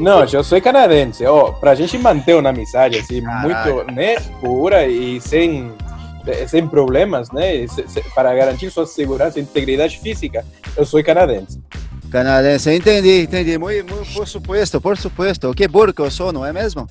Não, eu sou canadense. Ó, pra gente manter uma amizade assim, Caralho. muito né, pura e sem, sem problemas, né? Para garantir sua segurança e integridade física, eu sou canadense. Canadense, entendi, entendi. Muito, muito, por supuesto, por supuesto. Que burro que eu sou, não é mesmo?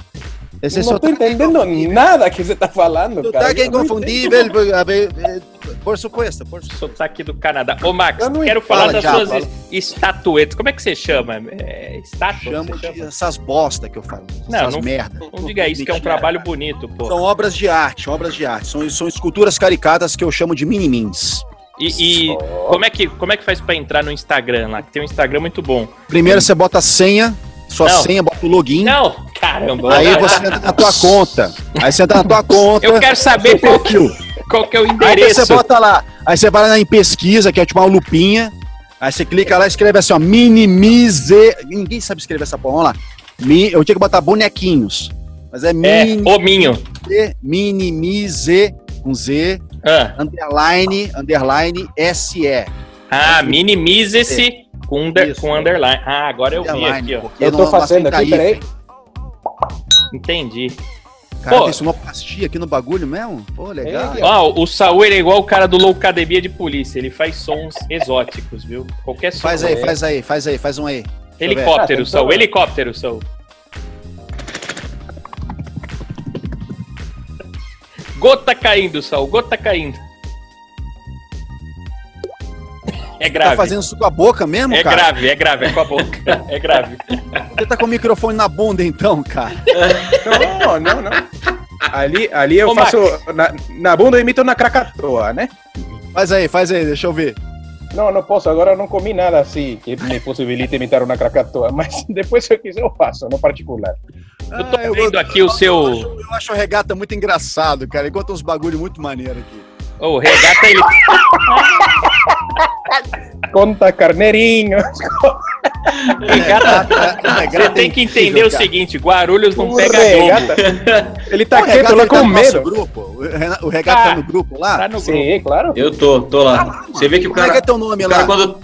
Esse não sotaque entendendo nada que você tá falando, cara. Sotaque Eu não inconfundível. por- eh, Por supuesto, por supuesto. Sotaque do Canadá. Ô, Max, Eu não quero falar Fala, das já, suas fala. Es- estatuetas. Como é que você chama? É, estátua? Chamo de chama? essas bosta que eu falo. Não, essas não- merda. Não diga isso, que é um trabalho bonito, pô. São obras de arte, obras de arte. São, são esculturas caricatas que eu chamo de minimins. E, e como, é que, como é que faz pra entrar no Instagram lá? Que tem um Instagram muito bom. Primeiro você bota a senha, sua Não. senha, bota o login. Não, caramba. Aí não, você entra na tua conta. Aí você entra na tua conta. Eu quero saber qual, que- qual que é o Aí endereço. você bota lá. Aí você vai lá em pesquisa, que é tipo uma lupinha. Aí você clica lá e escreve assim, ó, minimize. Ninguém sabe escrever essa porra. Vamos lá. Mi... Eu tinha que botar bonequinhos. Mas é É, hominho. minimize com Z, Ah, underline, underline, SE. ah minimize-se com, under, Isso. com underline. Ah, agora eu vi aqui, ó. Eu tô fazendo aqui, peraí. Entendi. Cara, Pô. tem sonoplastia aqui no bagulho mesmo? Pô, legal. É, Ó, o Saul ele é igual o cara do Loucademia de Polícia. Ele faz sons exóticos, viu? Qualquer som. Faz aí, faz aí, faz aí, faz um aí. Helicóptero, Ah, Saul. então- Helicóptero, Saul. Gota caindo, Saul. Gota caindo. É Tá grave. fazendo isso com a boca mesmo, É cara? grave, é grave, é com a boca. É grave. Você tá com o microfone na bunda então, cara. Não, não, não. Ali, ali eu Ô, faço. Na, na bunda eu imito na Krakatoa, né? Faz aí, faz aí, deixa eu ver. Não, não posso. Agora eu não comi nada assim que me possibilite imitar uma Krakatoa. Mas depois, se eu quiser, eu faço, no particular. Eu tô Ah, eu vendo vou- aqui o seu. Eu acho o regata muito engraçado, cara. Ele conta uns bagulho muito maneiro aqui. Ô, o regata ele. Conta carneirinho. Regata. Regata Você é tem que entender o cara. seguinte: Guarulhos não O pega jogo. regata, Ele tá O quieto lá ele tá com medo. grupo. O regata Tá. tá no grupo lá. Tá no grupo. Sim, claro. Eu tô, tô lá. Você vê que o Como é que cara, é teu nome o cara lá? quando.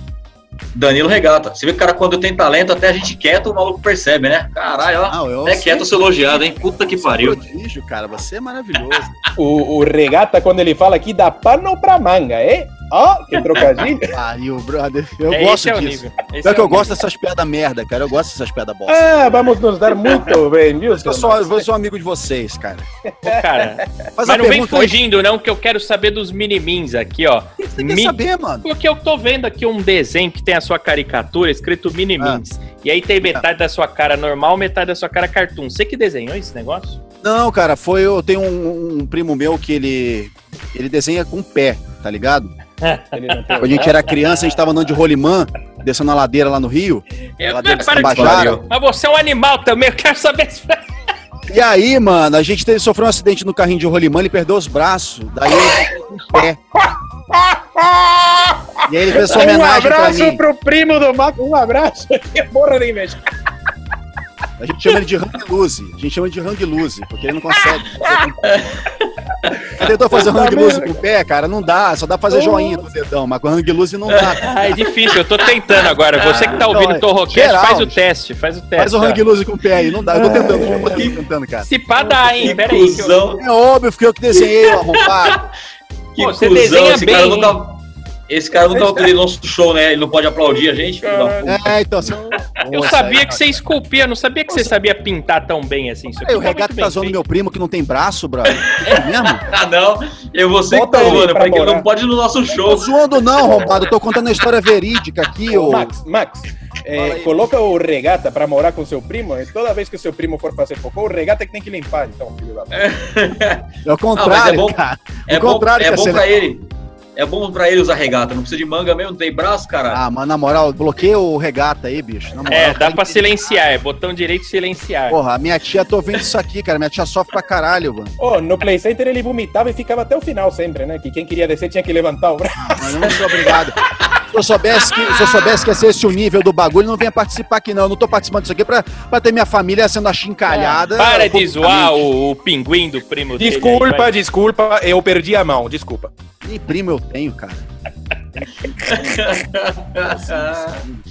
Danilo regata. Você vê que o cara, quando tem talento, até a gente quieto, o maluco percebe, né? Caralho, ó. Não, Até quieto, eu sou elogiado, hein? Puta que pariu. Prodígio, cara. Você é maravilhoso. O, o regata, quando ele fala aqui, dá pano pra manga, é? Ó, que trocadilho. Pariu, brother. Eu É, gosto esse é o disso. nível. Esse Pior é que o eu gosto dessas piadas merda, cara. Eu gosto dessas piadas bosta. Ah, vamos nos dar muito bem, viu? Eu sou, eu sou amigo de vocês, cara. Pô, cara. Faz Mas a não vem fugindo, não, que eu quero saber dos minimins aqui, ó. Você quer Mi- saber, mano? Porque eu tô vendo aqui um desenho que tem a sua caricatura escrito Minimins. Ah. E aí tem metade da sua cara normal, metade da sua cara cartoon. Você que desenhou esse negócio? Não, cara, foi. Eu tenho um, um primo meu que ele. Ele desenha com o pé, tá ligado? Quando a gente era criança, a gente tava andando de rolimã, descendo a ladeira lá no Rio. Eu, Ladeira mas, para de Tambajara. falar. mas você é um animal também, eu quero saber se. E aí, mano, a gente teve, sofreu um acidente no carrinho de rolimã, ele perdeu os braços. Daí ele ficou com o pé. E aí ele fez Um homenagem pra abraço mim. pro primo do Mac, um abraço. Que porra de inveja. A gente chama ele de hang loose. A gente chama ele de hang loose, porque ele não consegue. Tentou fazer hang loose com o pé, cara, não dá. Só dá pra fazer joinha com o dedão, mas com hang loose não dá. Ah, é difícil, eu tô tentando agora. Você que tá ouvindo Não, o Torrocast, faz o teste, faz o teste. Faz o hang loose com o pé aí, não dá. Eu tô tentando, eu tô tentando, cara. Se pá dá, hein? Pera aí. que eu- cuzão, É óbvio, porque eu que desenhei o arrombado. que Pô, você cuzão. desenha bem, cara nunca. Esse cara nunca autorizou nosso show, né? Ele não pode aplaudir a gente. É, então. Você... Eu sabia que você esculpia, não sabia que você sabia pintar tão bem assim. Isso aqui Aí, o tá bem tá zoando meu primo que não tem braço, brother. É mesmo? Ah, não. Eu vou ser que tá ele zoando, porque ele morar. não pode ir no nosso Tô show. zoando não, roubado. Eu tô contando a história verídica aqui, ô. Max, Max, é, coloca o regata pra morar com seu primo. E toda vez que o seu primo for fazer cocô, o regata é que tem que limpar, então, filho da puta. É o Ah, contrário, mas é bom- cara. É O bom, contrário é que bom pra ele. É bom pra ele usar regata. Não precisa de manga mesmo, não tem braço, cara. Ah, mas na moral, bloqueia o regata aí, bicho. Na moral, É, dá pra silenciar, é botão direito silenciar. Porra, minha tia, tô vendo isso aqui, cara. Minha tia sofre pra caralho, mano. Oh, no Play Center ele vomitava e ficava até o final sempre, né? Que quem queria descer tinha que levantar o braço. Mas não sou obrigado. Se eu soubesse que, se eu soubesse que ia ser esse o nível do bagulho, não venha participar aqui, não. Eu não tô participando disso aqui pra, pra ter minha família sendo achincalhada. Para de zoar o, o pinguim do primo aí, Desculpa, desculpa, eu perdi a mão, desculpa. Nem primo eu tenho, cara.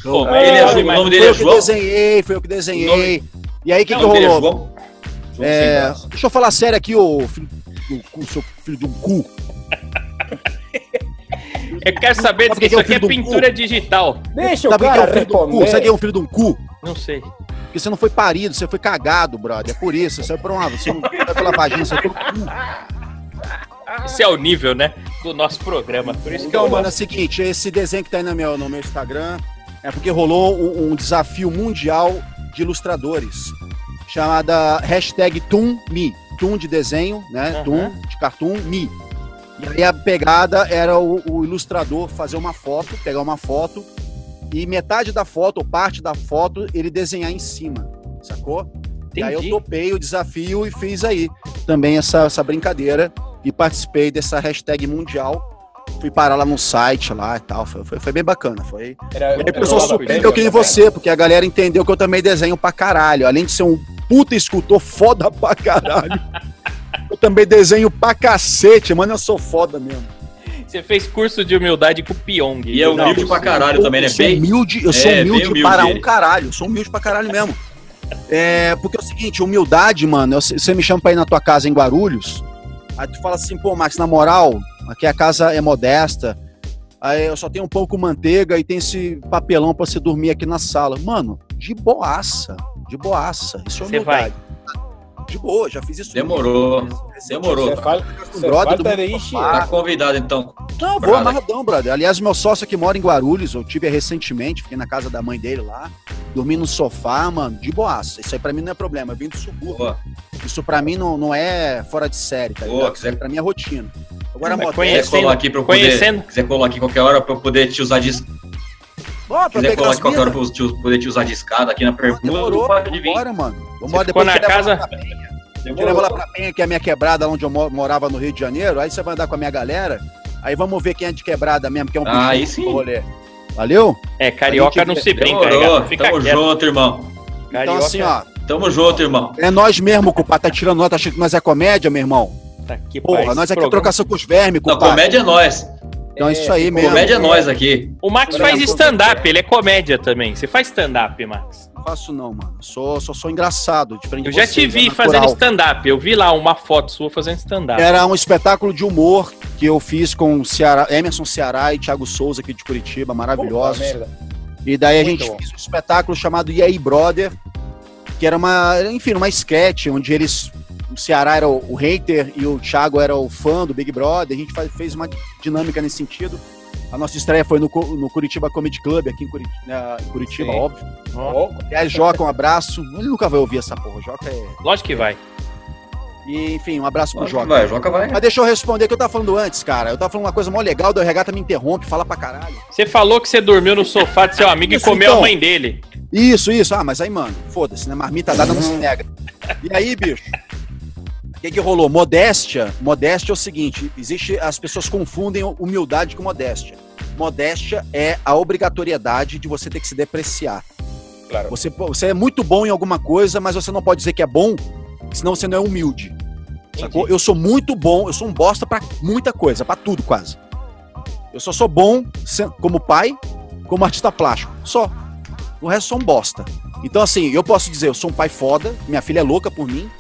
Pô, Ah, mas ele é- o nome dele Foi é eu que João? desenhei, foi eu que desenhei. E aí, o que, que dele é rolou? João? João É, deixa eu falar sério aqui, ô filho do cu, seu filho de um cu. Eu quero saber Sabe se isso é o aqui é do pintura digital. Deixa Sabe o quem que é cara o filho do. Sabe quem é o filho de um cu? Não sei. Porque você não foi parido, você foi cagado, brother. É por isso. Você foi pra uma. Você não foi pela vagina, você foi pelo cu. Esse é o nível, né? Do nosso programa. Por isso que Então, eu mano, é o seguinte: esse desenho que tá aí no meu, no meu Instagram é porque rolou um, um desafio mundial de ilustradores. Chamada hashtag ToonMe. Toon de desenho, né? Aham. Toon de cartoon, me. E aí a pegada era o, o ilustrador fazer uma foto, pegar uma foto e metade da foto, ou parte da foto, ele desenhar em cima, sacou? E aí eu entendi. topei o desafio e fiz aí também essa, essa brincadeira e participei dessa hashtag mundial. Fui parar lá no site lá e tal, foi, foi, foi bem bacana. Foi. Era, E aí, era eu sou nova super prêmio, que eu queria você, porque a galera entendeu que eu também desenho pra caralho. Além de ser um puta escultor foda pra caralho. eu também desenho pra cacete, mano. Eu sou foda mesmo. Você fez curso de humildade com o Pyong. E é humilde pra caralho Eu- também, né? Eu sou Bem. humilde, eu sou É, humilde, humilde para ele. um caralho. Eu sou humilde pra caralho mesmo. É, porque é o seguinte, humildade, mano, você me chama pra ir na tua casa em Guarulhos, aí tu fala assim, pô, Max, na moral, aqui a casa é modesta, aí eu só tenho um pão com manteiga e tem esse papelão pra você dormir aqui na sala. Mano, de boaça, de boaça, isso é Você humildade. De boa, já fiz isso. Demorou. Demorou. Você, fal... Um você brother ixi. sofá. Tá convidado, então. Não, vou Brother. amarradão, brother. Aliás, meu sócio que mora em Guarulhos, eu tive recentemente, fiquei na casa da mãe dele lá, dormi no sofá, mano, de boaça. Isso aí pra mim não é problema, eu vim do subúrbio. Boa. Isso pra mim não, não é fora de série, tá ligado? quiser- Pra mim é rotina. Agora, Mas modesto, conhece- Quiser colar aqui pra eu poder. Conhecendo. Quiser colar aqui qualquer hora pra eu poder te usar de. pra Quiser colar aqui qualquer hora pra eu te- poder te usar de escada aqui na pergunta, demorou, pode vir. vambora, mano. Vambora, depois na casa- lá pra Penha. Te levo lá pra Penha, que é a minha quebrada, onde eu mo- morava no Rio de Janeiro, aí você vai andar com a minha galera, aí vamos ver quem é de quebrada mesmo, que é um Ah, aí sim. rolê. Valeu? É, carioca gente- não se brinca, Demorou. cara. Fica Tamo quieto. junto, irmão. Então Carioca, assim, ó, Tamo junto, irmão. é nós mesmo, culpado, tá tirando nota, achando que nós é comédia, meu irmão. tá que Porra, nós aqui é trocação com os vermes, Não, culpado. comédia é nós. Então é isso aí mesmo. Comédia é nós aqui. O Max faz stand-up, ele é comédia também. Você faz stand-up, Max. Não faço não, mano. Sou, sou, sou engraçado, diferente Eu de já vocês, te é vi natural. fazendo stand-up. Eu vi lá uma foto sua fazendo stand-up. Era um espetáculo de humor que eu fiz com o Ceará, Emerson Ceará e Thiago Souza aqui de Curitiba, maravilhosos. merda. E daí a Muito gente bom. fez um espetáculo chamado E aí Brother, que era uma, enfim, uma sketch onde eles o Ceará era o, o hater e o Thiago era o fã do Big Brother. A gente faz- fez uma dinâmica nesse sentido. A nossa estreia foi no, no Curitiba Comedy Club, aqui em Curitiba, né, Curitiba óbvio. Ó, Aliás, Joca, um abraço. Ele nunca vai ouvir essa porra. Joca é. Lógico que vai. E, enfim, um abraço pro Joca vai, Joca vai. Mas deixa eu responder o que eu tava falando antes, cara. Eu tava falando uma coisa mó legal, daí o regata me interrompe, fala pra caralho. Você falou que você dormiu no sofá do seu amigo e Isso, comeu a então. mãe dele. Isso, isso. Ah, mas aí, mano, foda-se, né? Marmita dada não se nega. E aí, bicho? O que que rolou? Modéstia. Modéstia é o seguinte: existe. As pessoas confundem humildade com modéstia. Modéstia é a obrigatoriedade de você ter que se depreciar. Claro. Você, você é muito bom em alguma coisa, mas você não pode dizer que é bom, senão você não é humilde. Sacou? Eu sou muito bom, eu sou um bosta pra muita coisa, pra tudo quase. Eu só sou bom como pai, como artista plástico. Só. O resto sou um bosta. Então, assim, eu posso dizer, eu sou um pai foda, minha filha é louca por mim,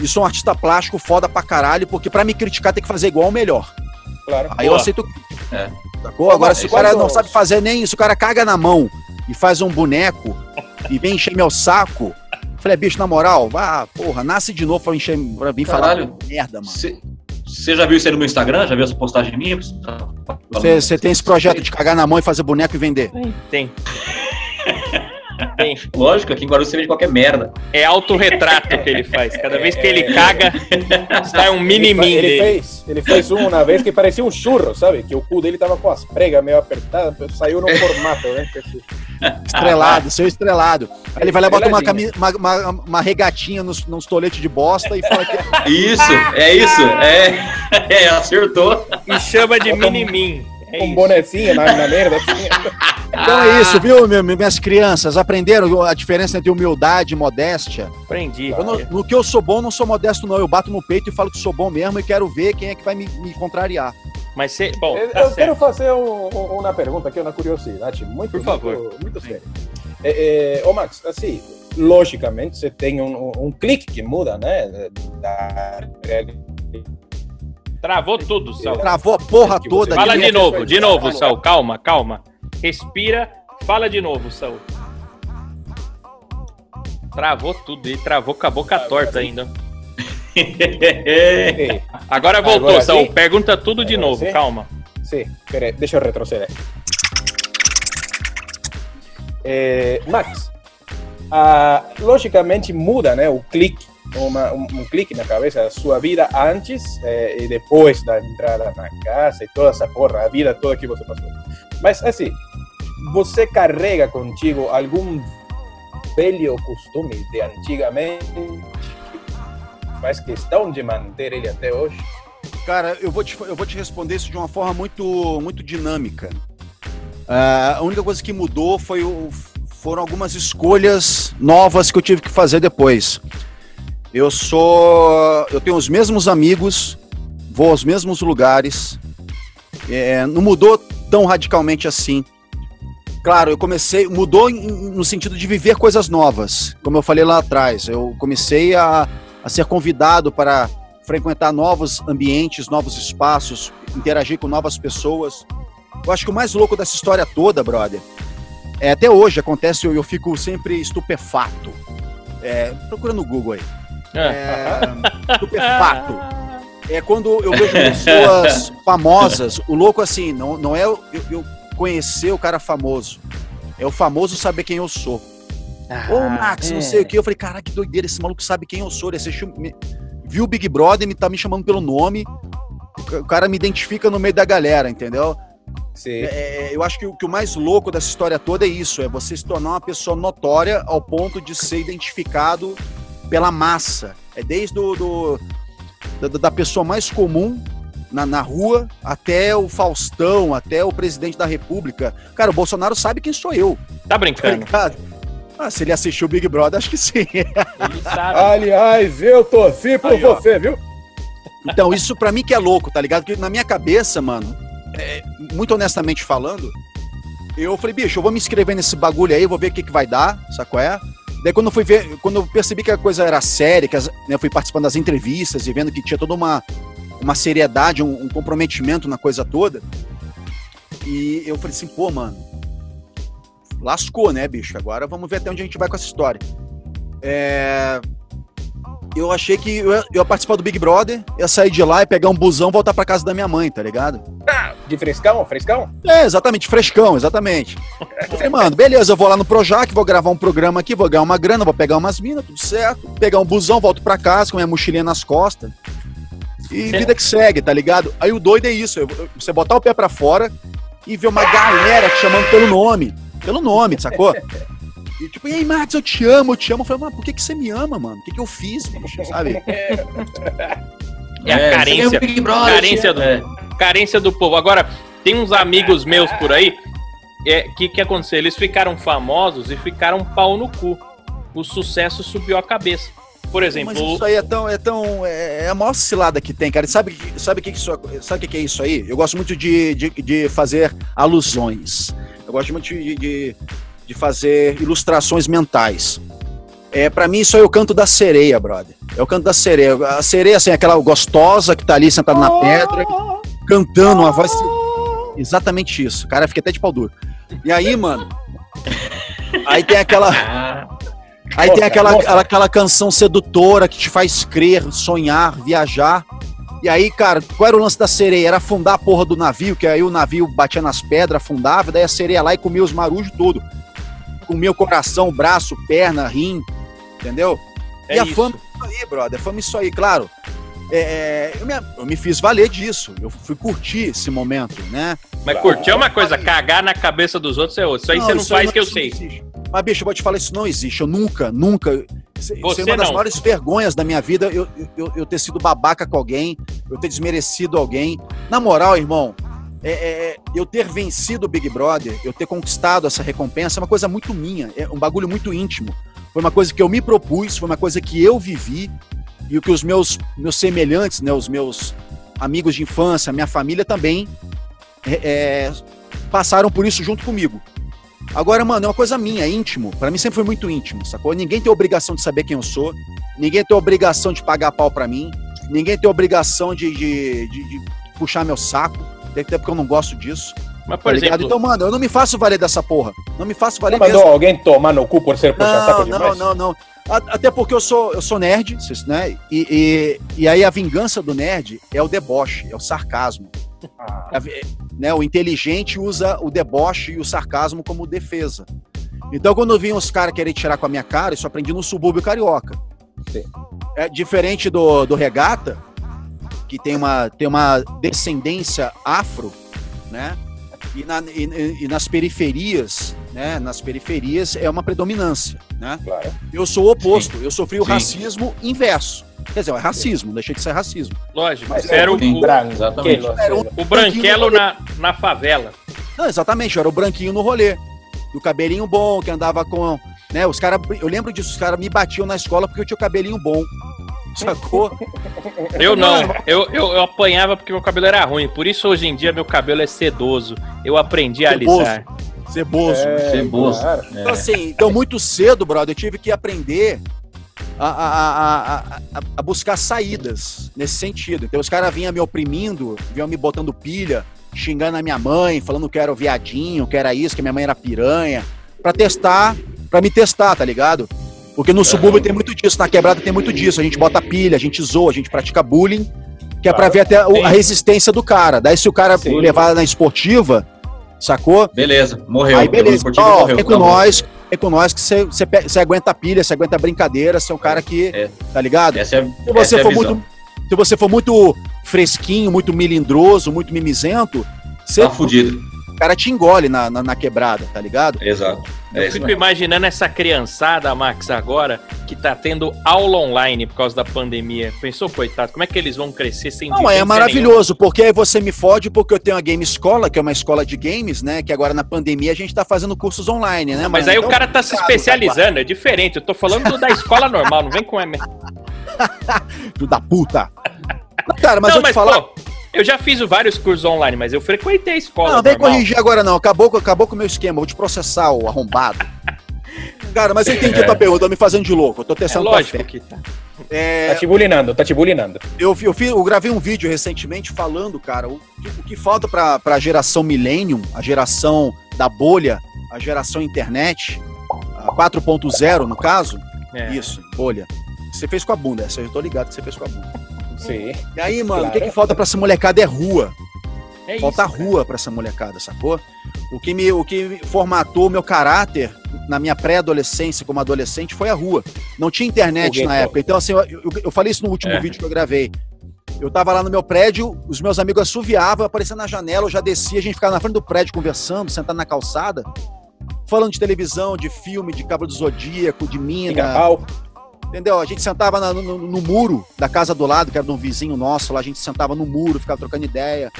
e sou um artista plástico foda pra caralho, porque pra me criticar tem que fazer igual ou melhor. Claro. Aí eu Boa. aceito. É. Sacou? Agora, se o cara quando- não sabe fazer nem isso, o cara caga na mão e faz um boneco e vem encher meu saco. Falei, bicho, na moral, vá, porra, nasce de novo pra, encher, pra vir Caralho. falar merda, mano. Você já viu isso aí no meu Instagram? Já viu essa postagem minha? Você, você tem esse projeto de cagar na mão e fazer boneco e vender. Tem. Tem. Lógico, aqui em Guarulhos você vende qualquer merda. É autorretrato que ele faz. Cada vez que ele caga, sai um mini mim ele dele. fez, ele fez um uma vez que parecia um churro, sabe? Que o cu dele tava com as pregas meio apertadas, saiu no formato, né? Estrelado, seu estrelado. Aí ele vai lá, bota uma, uma, uma, uma regatinha nos, nos toletes de bosta e fala que Isso, é isso. É, é acertou. E chama de mini mim. É um bonezinho na, na merda. Assim. Então é isso, viu, meu- minhas crianças? Aprenderam a diferença entre humildade e modéstia? Aprendi. Eu não- no que eu sou bom, não sou modesto, não. Eu bato no peito e falo que sou bom mesmo e quero ver quem é que vai me, me contrariar. Mas você. Bom, Eu, tá eu certo. quero fazer um- um- uma pergunta aqui, uma curiosidade, muito, Por favor. muito, muito séria. É, é, ô Max, assim, logicamente você tem um, um- um clique que muda, né? Da realidade. Travou tudo, Sal. Travou a porra toda. Fala de novo, de novo, Sal. Calma, calma. Respira. Fala de novo, Sal. Travou tudo. Ele travou com a boca torta ainda. Agora voltou, Agora Saul. sim? Pergunta tudo de novo, calma. sim, peraí, deixa eu retroceder. É, Max, ah, logicamente muda, né? O clique, uma- um, um clique na cabeça da sua vida antes eh, e depois da entrada na casa e toda essa porra, a vida toda que você passou. Mas assim, você carrega contigo algum velho costume de antigamente faz questão de manter ele até hoje? Cara, eu vou, te, eu vou te responder isso de uma forma muito, muito dinâmica. Ah, a única coisa que mudou foi o, foram algumas escolhas novas que eu tive que fazer depois. Eu sou. Eu tenho os mesmos amigos, vou aos mesmos lugares. é, não mudou tão radicalmente assim. claro, eu comecei, mudou no sentido de viver coisas novas, como eu falei lá atrás. Eu comecei a, a ser convidado para frequentar novos ambientes, novos espaços, interagir com novas pessoas. Eu acho que o mais louco dessa história toda, brother, é até hoje acontece, eu, eu fico sempre estupefato. É, procura no Google aí. É, estupefato. É quando eu vejo pessoas famosas, o louco assim, não, não é eu, eu conhecer o cara famoso, é o famoso saber quem eu sou. Ô, Max, não sei o que. Eu falei, cara, que doideira, esse maluco sabe quem eu sou. Ele assistiu, me- viu o Big Brother, me tá me chamando pelo nome. O ca- O cara me identifica no meio da galera, entendeu? Sim. É, eu acho que o, que o mais louco dessa história toda é isso: é você se tornar uma pessoa notória ao ponto de ser identificado pela massa. É desde o, do, da, da pessoa mais comum na, na rua até o Faustão, até o presidente da República. Cara, o Bolsonaro sabe quem sou eu. Tá Tá brincando? ligado? Ah, se ele assistiu o Big Brother, acho que sim. Ele sabe. Aliás, eu torci por Aí, ó. você, viu? Então, isso pra mim que é louco, tá ligado? Porque na minha cabeça, mano, é, muito honestamente falando, eu falei, bicho, eu vou me inscrever nesse bagulho aí, vou ver o que, que vai dar, sabe qual é? Daí quando eu fui ver, quando eu percebi que a coisa era séria, que as- né, eu fui participando das entrevistas e vendo que tinha toda uma, uma seriedade, um, um comprometimento na coisa toda, e eu falei assim, pô, mano, lascou, né, bicho? Agora vamos ver até onde a gente vai com essa história. É, eu achei que eu ia, eu ia participar do Big Brother, ia sair de lá e pegar um busão e voltar pra casa da minha mãe, tá ligado? De frescão, frescão? É, exatamente, frescão, exatamente. Eu falei, mano, beleza, eu vou lá no Projac, vou gravar um programa aqui, vou ganhar uma grana, vou pegar umas minas, tudo certo. Pegar um busão, volto pra casa com minha mochilinha nas costas. E vida que segue, tá ligado? Aí o doido é isso, eu- eu- você botar o pé pra fora e ver uma galera te chamando pelo nome. Pelo nome, sacou? E tipo, e aí, Max, eu te amo, eu te amo. Eu falei, mano, por que, que você me ama, mano? O que, que eu fiz, bicho, sabe? É a você ganhou carência. o Big Brother, Carência do, é. Carência do povo. Agora, tem uns amigos meus por aí. É, que que aconteceu? Eles ficaram famosos e ficaram pau no cu. O sucesso subiu a cabeça. Por exemplo, Mas isso aí é tão. É, tão é, é a maior cilada que tem, cara. E Sabe o sabe que, que, isso, sabe que, que é isso aí? Eu gosto muito de, de, de fazer alusões. Eu gosto muito de, de, de fazer ilustrações mentais. É, para mim, isso aí é o canto da sereia, brother. É o canto da sereia. A sereia, assim, aquela gostosa que tá ali sentada na pedra, cantando uma voz. Exatamente isso. O cara fica até de pau duro. E aí, mano. Aí tem aquela. Aí tem aquela, aquela, aquela canção sedutora que te faz crer, sonhar, viajar. E aí, cara, qual era o lance da sereia? Era afundar a porra do navio, que aí o navio batia nas pedras, afundava, daí a sereia lá e comia os marujos tudo. Comia o coração, braço, perna, rim, entendeu? é e a isso. fama é isso aí, brother. A fama é isso aí, claro. É, é, eu, me, eu me fiz valer disso. Eu fui curtir esse momento, né? Mas curtir é uma coisa, cagar na cabeça dos outros é outra. Isso aí você não isso aí faz que eu não sei. existe. Mas, bicho, eu vou te falar, isso não existe. Eu nunca, nunca. Isso isso Você é uma das não. maiores vergonhas da minha vida, eu, eu, eu ter sido babaca com alguém, eu ter desmerecido alguém. Na moral, irmão, é, é, eu ter vencido o Big Brother, eu ter conquistado essa recompensa é uma coisa muito minha, é um bagulho muito íntimo. Foi uma coisa que eu me propus, foi uma coisa que eu vivi e o que os meus, meus semelhantes, né, os meus amigos de infância, minha família também é, é, passaram por isso junto comigo. Agora, mano, é uma coisa minha, é íntimo. Pra mim sempre foi muito íntimo, sacou? Ninguém tem obrigação de saber quem eu sou. Ninguém tem obrigação de pagar pau pra mim. Ninguém tem obrigação de, de, de- de puxar meu saco. Até porque eu não gosto disso. Mas, Tá por ligado? exemplo, Então, mano, eu não me faço valer dessa porra. Não me faço valer mandou mesmo. alguém tomar no cu por ser puxa-saco Não, não, demais? não, não. Até porque eu sou, eu sou nerd, né? E, e, e aí a vingança do nerd é o deboche, é o sarcasmo. Ah, vi- né, o inteligente usa o deboche e o sarcasmo como defesa. Então, quando eu vi os caras querer tirar com a minha cara, isso aprendi no subúrbio carioca. Sim. É diferente do, do regata, que tem uma, tem uma descendência afro, né? E, na- e- e nas periferias, né? Nas periferias é uma predominância, né? claro. Eu sou o oposto, eu sofri o Sim. racismo inverso. Quer dizer, é racismo, deixei de ser racismo. lógico, Mas era o, Sim. o, branco, exatamente. Era um- o branquelo na, na favela. Não, exatamente, era o branquinho no rolê. Do cabelinho bom, que andava com. Né, os cara, eu lembro disso, os caras me batiam na escola porque eu tinha o cabelinho bom. Sacou? Eu não, eu, eu, eu apanhava porque meu cabelo era ruim. Por isso hoje em dia meu cabelo é sedoso. Eu aprendi a Sedoso. alisar. Ceboso. É, Ceboso. claro. Então, assim, então muito cedo, brother, eu tive que aprender a, a, a, a, buscar saídas nesse sentido. Então os caras vinham me oprimindo, vinham me botando pilha, xingando a minha mãe, falando que eu era o viadinho, que era isso, que minha mãe era piranha, pra testar, pra me testar, tá ligado? Porque no subúrbio tem muito disso, na quebrada tem muito disso. A gente bota pilha, a gente zoa, a gente pratica bullying, que é pra Claro. ver até a resistência do cara. Daí se o cara Sim. levar na esportiva, sacou? Beleza, morreu. Aí beleza, ó, morreu, vem com tá bom. nós, vem com nós que você- aguenta a pilha, você aguenta a brincadeira, você é um cara que, É. tá ligado? É, Se você é for muito, se você for muito fresquinho, muito milindroso, muito mimizento, você, Tá fudido. o cara te engole na, na, na quebrada, tá ligado? Exato. É Eu isso fico mesmo. imaginando essa criançada, Max, agora, que tá tendo aula online por causa da pandemia. Pensou, coitado, como é que eles vão crescer sem Não, é maravilhoso, porque aí você me fode porque eu tenho a Game Escola, que é uma escola de games, né? Que agora na pandemia a gente tá fazendo cursos online, né? nenhuma? Mas mano? aí o Então, cara tá se especializando, é diferente. Eu tô falando do da escola normal, não vem com M. Filho da puta. Cara, mas não, eu mas te falar. pô, eu já fiz vários cursos online, mas eu frequentei a escola. Não, vem normal. corrigir agora não. Acabou, com- acabou com o meu esquema. Vou te processar, o arrombado. Cara, mas eu entendi a tua pergunta, tô me fazendo de louco. Eu tô É testando tua lógico que tá. É, Tá te bulinando, tá te bulinando. eu, eu, eu gravei um vídeo recentemente falando, cara, o, que- o que falta pra, pra geração millennium, a geração da bolha, a geração internet, a 4.0 no caso. É. Isso, bolha. Você fez com a bunda, essa eu tô ligado que você fez com a bunda. Sim. E aí, mano, o que, Claro. que falta pra essa molecada é rua. É Falta isso, rua pra essa molecada, sacou? O que me, o que formatou o meu caráter na minha pré-adolescência como adolescente foi a rua. Não tinha internet na época. Então, assim, eu, eu- falei isso no último É. vídeo que eu gravei. Eu tava lá no meu prédio, os meus amigos assoviavam, aparecia na janela, eu já descia, a gente ficava na frente do prédio conversando, sentado na calçada, falando de televisão, de filme, de Cabo do Zodíaco, de mina, Pica-pau. Entendeu? A gente sentava na- no, no- no muro da casa do lado, que era de um vizinho nosso, lá a gente sentava no muro, ficava trocando ideia,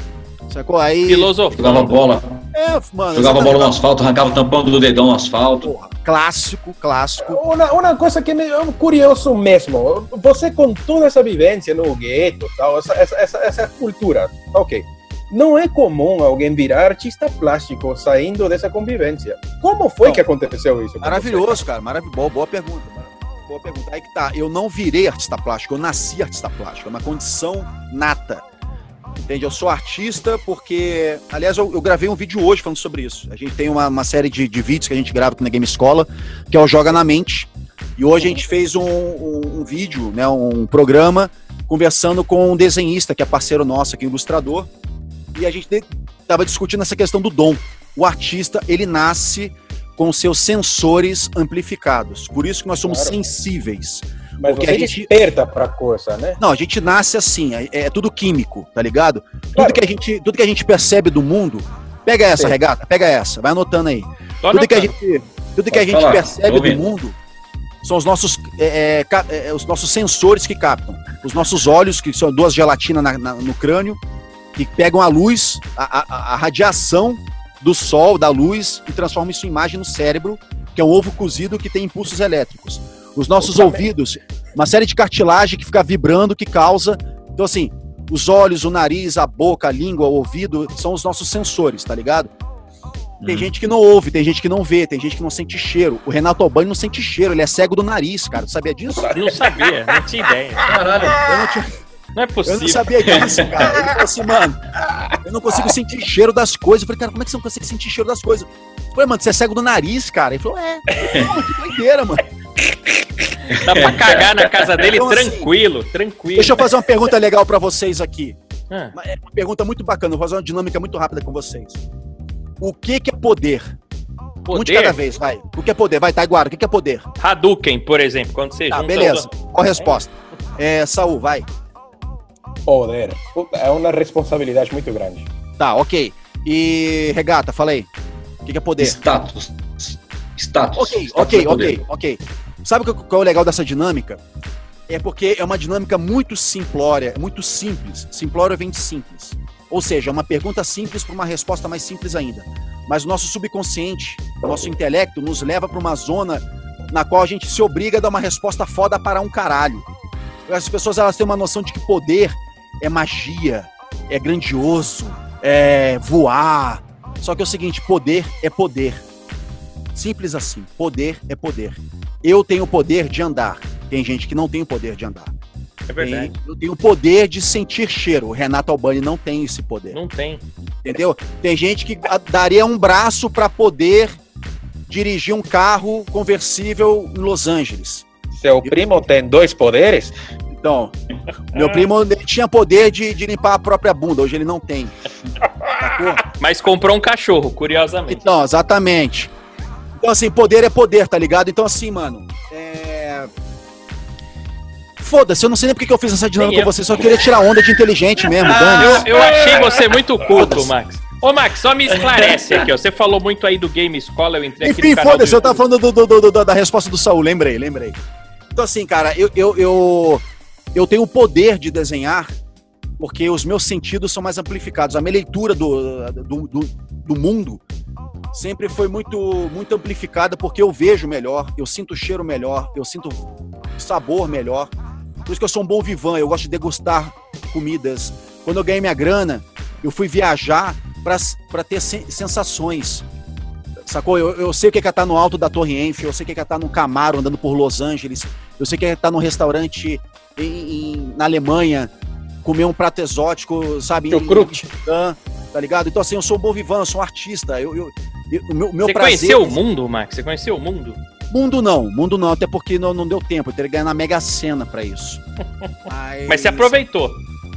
sacou? Aí... Jogava Filosofando. bola, É, mano, jogava bola no asfalto, arrancava o tampão do dedão no asfalto. Porra, clássico, clássico. Uma, uma coisa que é curioso mesmo, você com toda essa vivência no gueto, tal, essa, essa, essa, essa cultura, ok. Não é comum alguém virar artista plástico saindo dessa convivência. Como foi Não. que aconteceu isso? Maravilhoso, cara. Maravilhoso. Boa, boa pergunta. mano. Boa pergunta. Aí que tá. Eu não virei artista plástico, eu nasci artista plástico. É uma condição nata. Entende? Eu sou artista porque. Aliás, eu, eu gravei um vídeo hoje falando sobre isso. A gente tem uma, uma série de, de vídeos que a gente grava aqui na Game Escola, que é o Joga na Mente. E hoje a gente fez um, um- um vídeo, né, um programa, conversando com um desenhista, que é parceiro nosso aqui, ilustrador. E a gente estava discutindo essa questão do dom. O artista, ele nasce com seus sensores amplificados. Por isso que nós somos Claro. sensíveis. Mas Porque você a gente- desperta pra coisa, né? Não, a gente nasce assim, é, é tudo químico, tá ligado? Claro. Tudo, que a gente, tudo que a gente percebe do mundo. Pega essa, Sim. regata, pega essa, vai anotando aí. Tô Tudo que a gente, tudo que a gente falar, percebe do mundo são os nossos, é, é, ca- é, os nossos sensores que captam. Os nossos olhos, que são duas gelatinas na- na- no crânio, que pegam a luz, a, a- a radiação do sol, da luz, e transformam isso em imagem no cérebro, que é um ovo cozido que tem impulsos elétricos. Os nossos ouvidos, uma série de cartilagem que fica vibrando, que causa. Então, assim, os olhos, o nariz, a boca, a língua, o ouvido, são os nossos sensores, tá ligado? Tem Hum. gente que não ouve, tem gente que não vê, tem gente que não sente cheiro. O Renato Albani não sente cheiro, ele é cego do nariz, cara. Tu sabia disso? Não sabia, não tinha ideia. Caralho. Eu não, tinha- Não é eu possível. não sabia disso, cara. Ele falou assim, mano, eu não consigo sentir cheiro das coisas. Eu falei, cara, como é que você não consegue sentir cheiro das coisas? Eu falei, mano, você é cego do nariz, cara. Ele falou, é. Pô, que doideira, mano. Dá pra cagar na casa dele Então, assim, tranquilo, tranquilo. Deixa eu fazer uma pergunta legal pra vocês aqui. Ah, Uma, é uma pergunta muito bacana, eu vou fazer uma dinâmica muito rápida com vocês. O que que é poder? Um de cada poder, vez, vai. O que é poder? Vai, Taiguara, o que que é poder? Hadouken, por exemplo, quando você Tá, junta... beleza. Qual a resposta? É, Saul, vai. Poder. Puta, É uma responsabilidade muito grande. Tá, ok. E Regata, fala aí. O que que é poder? Status. Status. Ok, Status ok, é ok, ok. Sabe qual é o legal dessa dinâmica? É porque é uma dinâmica muito simplória, muito simples. Simplória vem de simples. Ou seja, é uma pergunta simples para uma resposta mais simples ainda. Mas o nosso subconsciente, o nosso intelecto, nos leva para uma zona na qual a gente se obriga a dar uma resposta foda para um caralho. As pessoas elas têm uma noção de que poder é magia, é grandioso, é voar, Só que é o seguinte, poder é poder. Simples assim, poder é poder. Eu tenho o poder de andar. Tem gente que não tem o poder de andar. É verdade. Tem- eu tenho o poder de sentir cheiro. O Renato Albani não tem esse poder. Não tem. Entendeu? Tem gente que daria um braço para poder dirigir um carro conversível em Los Angeles. Seu primo tem dois poderes? Então, meu primo ele tinha poder de, de limpar a própria bunda, hoje ele não tem. Mas comprou um cachorro, curiosamente. Então, exatamente. Então, assim, poder é poder, tá ligado? Então, assim, mano, é. Foda-se, eu não sei nem porque que eu fiz essa dinâmica com você, só queria tirar onda de inteligente mesmo, Dani. Eu, eu achei você muito culto. Max. Ô, Max, só me esclarece aqui, ó. Você falou muito aí do Game Escola, eu entrei aqui Enfim, no canal foda-se, eu tava falando do- do- do- da resposta do Saul, lembrei, lembrei. Então, assim, cara, eu, eu, eu, eu tenho o poder de desenhar porque os meus sentidos são mais amplificados. A minha leitura do, do, do, do mundo sempre foi muito, muito amplificada porque eu vejo melhor, eu sinto o cheiro melhor, eu sinto sabor melhor. Por isso que eu sou um bom vivan, eu gosto de degustar comidas. Quando eu ganhei minha grana, eu fui viajar para ter sen- sensações. Sacou? Eu, eu sei o que é estar no alto da Torre Eiffel, eu sei o que é estar num Camaro andando por Los Angeles, eu sei o que é estar num restaurante em- em- na Alemanha, comer um prato exótico, sabe? em- Chucrute. tá ligado? Então, assim, eu sou um bom vivan, eu sou um artista. Eu, eu, eu- o meu, o meu Você prazer. conheceu o mundo, Max? Você conheceu o mundo? Mundo não, mundo não, até porque não, não deu tempo, eu teria que ganhar na Mega Sena pra isso. Mas, Mas você aproveitou.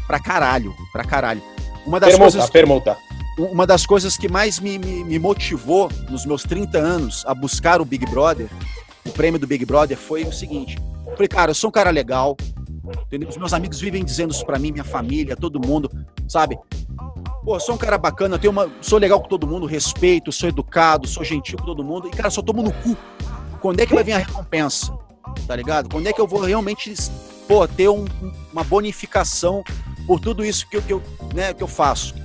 Pra caralho, pra caralho. Uma das Permuta, coisas permuta. uma das coisas que mais me, me, me motivou nos meus 30 anos a buscar o Big Brother, o prêmio do Big Brother, foi o seguinte. Eu falei, cara, eu sou um cara legal, entendeu? Os meus amigos vivem dizendo isso pra mim, minha família, todo mundo, sabe? Pô, sou um cara bacana, tenho uma, sou legal com todo mundo, respeito, sou educado, sou gentil com todo mundo, e, cara, só tomo no cu. Quando é que vai vir a recompensa? Tá ligado? Quando é que eu vou realmente, pô, ter um- uma bonificação por tudo isso que eu, que eu, né, que eu faço?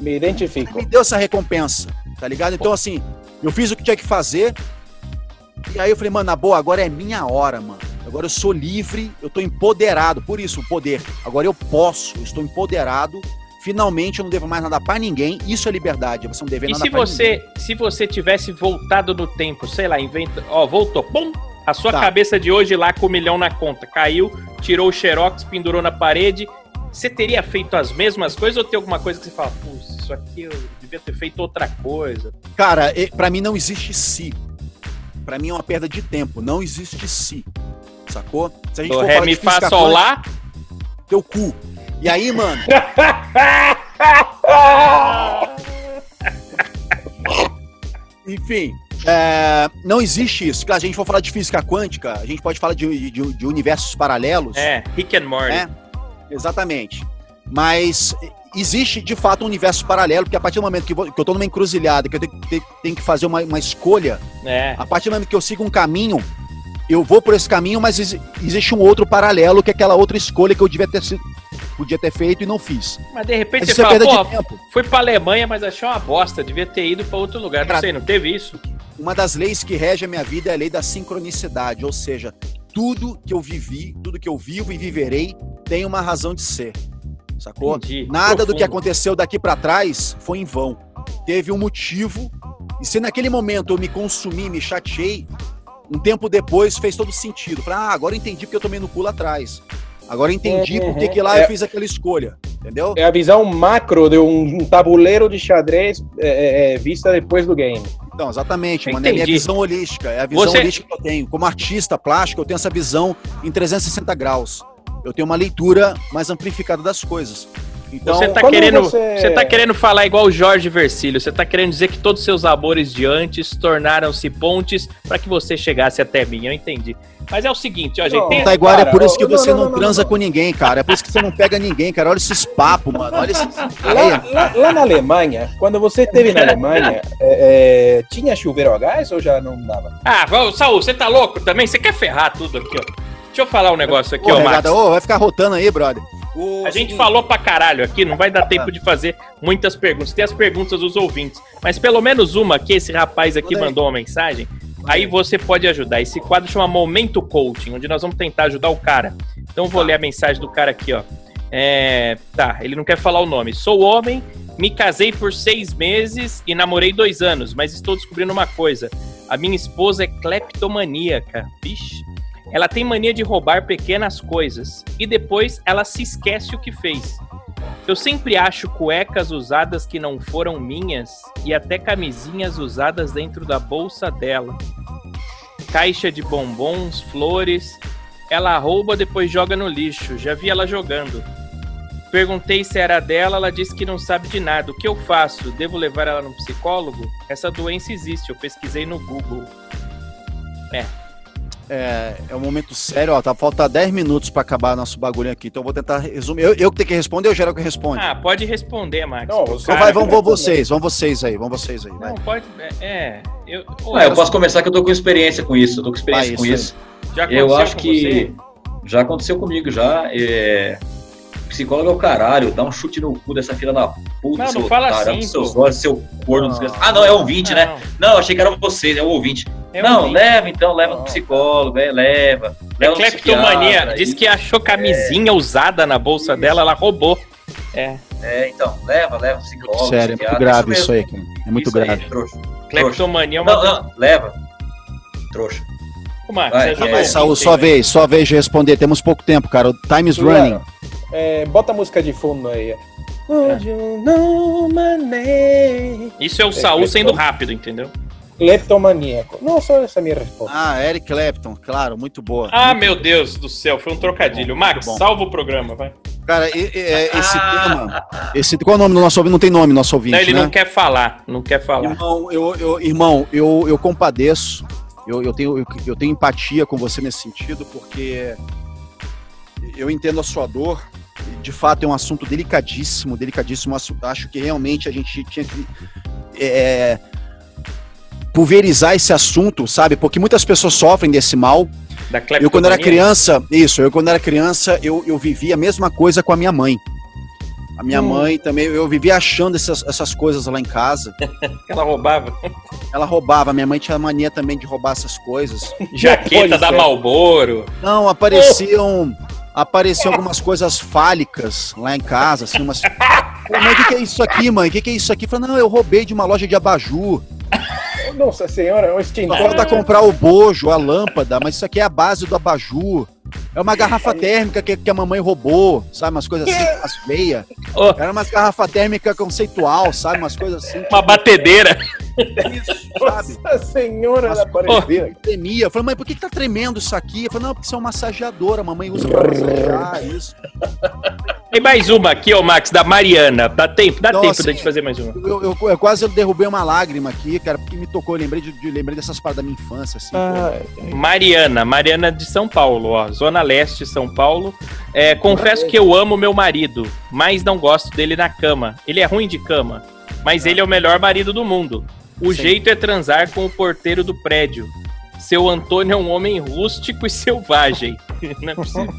Me identifico. me deu essa recompensa, tá ligado? Então, assim, eu fiz o que tinha que fazer. E aí eu falei, mano, na boa, agora é minha hora, mano. Agora eu sou livre, eu tô empoderado. Por isso, o poder. Agora eu posso, eu estou empoderado. Finalmente eu não devo mais nada pra ninguém. Isso é liberdade, você não deve E nada se pra ninguém. você, se você tivesse voltado no tempo, sei lá, inventa, ó, voltou, pum, a sua Tá. cabeça de hoje lá com um milhão na conta, caiu, tirou o xerox, pendurou na parede, você teria feito as mesmas coisas ou tem alguma coisa que você fala, putz, isso aqui eu devia ter feito outra coisa? Cara, e- pra mim não existe si. Pra mim é uma perda de tempo. Não existe si. Sacou? Se a gente Do for ré, falar mi, de fá, física sol, lá, teu cu. E aí, mano, Enfim, é, não existe isso. Claro, Se a gente for falar de física quântica, a gente pode falar de, de- de universos paralelos. é, Rick and Morty. É. Exatamente. Mas existe, de fato, um universo paralelo, porque a partir do momento que, vo- que eu tô numa encruzilhada, que eu tenho, tenho- tenho que fazer uma, uma escolha, É. a partir do momento que eu sigo um caminho, eu vou por esse caminho, mas exi- existe um outro paralelo, que é aquela outra escolha que eu devia ter, sido- podia ter feito e não fiz. Mas de repente você é fala, pô, de tempo. fui pra Alemanha, mas achei uma bosta, devia ter ido pra outro lugar. Não sei, não teve isso? uma das leis que rege a minha vida é a lei da sincronicidade, ou seja, tudo que eu vivi, tudo que eu vivo e viverei tem uma razão de ser. Sacou? Entendi. Nada do que Profundo. aconteceu daqui pra trás foi em vão. Teve um motivo, e se naquele momento eu me consumi, me chateei, um tempo depois fez todo sentido. Falei, ah, agora eu entendi porque eu tomei no cu lá atrás. Agora eu entendi Uhum. porque que lá É. eu fiz aquela escolha. Entendeu? É a visão macro de um, um tabuleiro de xadrez é, é, é, vista depois do game. Então, exatamente, mano. É a minha visão holística. É a visão Você- holística que eu tenho. Como artista plástico, eu tenho essa visão em 360 graus. Eu tenho uma leitura mais amplificada das coisas. Então, você tá querendo, você- você... tá querendo falar igual o Jorge Versilo, você tá querendo dizer que todos os seus amores de antes tornaram-se pontes pra que você chegasse até mim, eu entendi. Mas é o seguinte, ó, gente, Não, tem... Taiguara, é Cara, por isso que não, você não, não, não, transa não. com ninguém, cara. É por isso que você não pega ninguém, cara. Olha esses papos, mano. Olha esses. Lá, lá- lá na Alemanha, quando você esteve na Alemanha, é, é, tinha chuveiro a gás ou já não dava? Ah, vamos, Saul, você tá louco também? Você quer ferrar tudo aqui, ó. Deixa eu falar um negócio aqui, Ô, ó, Max. ô, vai ficar rotando aí, brother. O A gente falou pra caralho aqui, não vai dar tempo de fazer muitas perguntas. Tem as perguntas dos ouvintes, mas pelo menos uma que esse rapaz aqui mandou uma mensagem, aí você pode ajudar. Esse quadro chama Momento Coaching, onde nós vamos tentar ajudar o cara. Então eu vou ler a mensagem do cara aqui, ó. É, tá, ele não quer falar o nome. Sou homem Me casei por seis meses e namorei dois anos, mas estou descobrindo uma coisa. A minha esposa é cleptomaníaca. Vixe. Ela tem mania de roubar pequenas coisas e depois ela se esquece o que fez. Eu sempre acho cuecas usadas que não foram minhas e até camisinhas usadas dentro da bolsa dela. Caixa de bombons, flores. Ela rouba, depois joga no lixo. Já vi ela jogando. Perguntei se era dela, ela disse que não sabe de nada. O que eu faço? Devo levar ela no psicólogo? Essa doença existe, eu pesquisei no Google. É, é um momento sério, ó. Tá, falta 10 minutos pra acabar nosso bagulho aqui. Então eu vou tentar resumir. Eu, eu que tenho que responder ou o geral que responde? Ah, pode responder, Max. Não, você então cara- vai, vão, vão vocês, vão vocês aí, vão vocês aí. Vai. Não, pode. É. é, eu, Ah, eu posso começar que eu tô com experiência com isso. Eu tô com experiência Vai, com isso isso. já Eu acho com que já aconteceu comigo já. É... Psicólogo é o caralho, dá um chute no cu dessa filha da puta, Não, seu não fala otário, assim, seus olhos, seu corno Ah. desgraçado. Ah, não, é ouvinte, você? né? Não, achei que era vocês, é o ouvinte. É não, leva então, leva no Não. psicólogo, é, leva. É leva no cleptomania. Diz que achou camisinha usada na bolsa Isso. dela, ela roubou. É. É, então, leva, leva psicólogo. Sério, é muito grave isso mesmo. aí, cara. É muito Isso aí, grave. trouxa. Cleptomania é uma. Não, não, leva. Trouxa. Ô, Max, Vai, vai, ouvinte sua aí, né? vez, sua vez de responder. Temos pouco tempo, cara. O time is Claro. running. É, bota a música de fundo aí. Name? Isso é o É, Saul sendo rápido, entendeu? Cleptomaníaco. Não, só essa é a minha resposta. Ah, Eric Clapton, claro, muito boa. Ah, meu Deus do céu, foi um trocadilho. Max, muito salva o programa, vai. Cara, e- e- é, esse Ah. tema. Esse, qual é o nome do nosso ouvinte? Não tem nome, nosso ouvinte. Não, ele né? não quer falar, não quer falar. Irmão, eu, eu- irmão, eu, eu compadeço. Eu, eu, tenho, eu, eu tenho empatia com você nesse sentido, porque eu entendo a sua dor. De fato, é um assunto delicadíssimo, delicadíssimo. Acho que realmente a gente tinha que é, pulverizar esse assunto, sabe? Porque muitas pessoas sofrem desse mal. Da Eu, quando era criança, isso, eu quando era criança, eu, eu vivia a mesma coisa com a minha mãe. A minha Hum. mãe também, eu vivia achando essas, essas coisas lá em casa. Ela roubava. Ela roubava, minha mãe tinha mania também de roubar essas coisas. Jaqueta da ser. Malboro. Não, apareciam. Apareciam algumas coisas fálicas lá em casa, assim, umas. Pô, mãe, o que, que é isso aqui, mãe? O que, que é isso aqui? Falei, não, eu roubei de uma loja de abajur. Nossa senhora, um Só extintor. falta comprar o bojo, a lâmpada, mas isso aqui é a base do abajur. É uma garrafa térmica que, que a mamãe roubou, sabe? Umas coisas assim, umas feias. Ô. Era umas garrafa térmica conceitual, sabe? Umas coisas assim. Uma batedeira. Isso, sabe? Nossa senhora da aparecida. Tremia. Eu falei, mãe, por que, que tá tremendo isso aqui? Eu falei, não, porque isso é uma massageadora, a mamãe usa pra massagear isso. Tem mais uma aqui, ó, Max, da Mariana. Dá tempo, dá Então, tempo assim, da gente fazer mais uma. Eu, eu- eu quase derrubei uma lágrima aqui, cara, porque me tocou. Eu lembrei, de, de- lembrei dessas paradas da minha infância, assim. pô. Mariana, Mariana de São Paulo, ó, Zona Leste, São Paulo. É, confesso que eu amo meu marido, mas não gosto dele na cama. Ele é ruim de cama, mas ele é o melhor marido do mundo. O Sim. jeito é transar com o porteiro do prédio. Seu Antônio é um homem rústico e selvagem. Não é possível.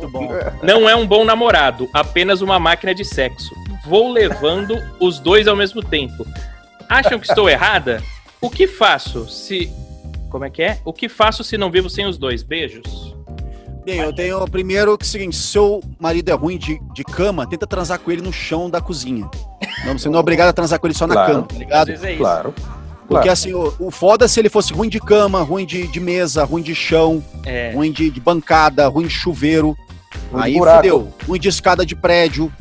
Muito bom. Não é um bom namorado, apenas uma máquina de sexo. Vou levando os dois ao mesmo tempo. Acham que estou errada? O que faço se. Como é que é? O que faço se não vivo sem os dois? Beijos. Bem, eu tenho primeiro que é o seguinte: se seu marido é ruim de, de cama, tenta transar com ele no chão da cozinha. Não, você não é obrigado a transar com ele só na Claro. cama, tá ligado? é. Claro. Porque claro. assim, o, o foda é se ele fosse ruim de cama, ruim de, de mesa, ruim de chão, É. ruim de, de bancada, ruim de chuveiro. De aí buraco. fudeu. Ruim de escada de prédio.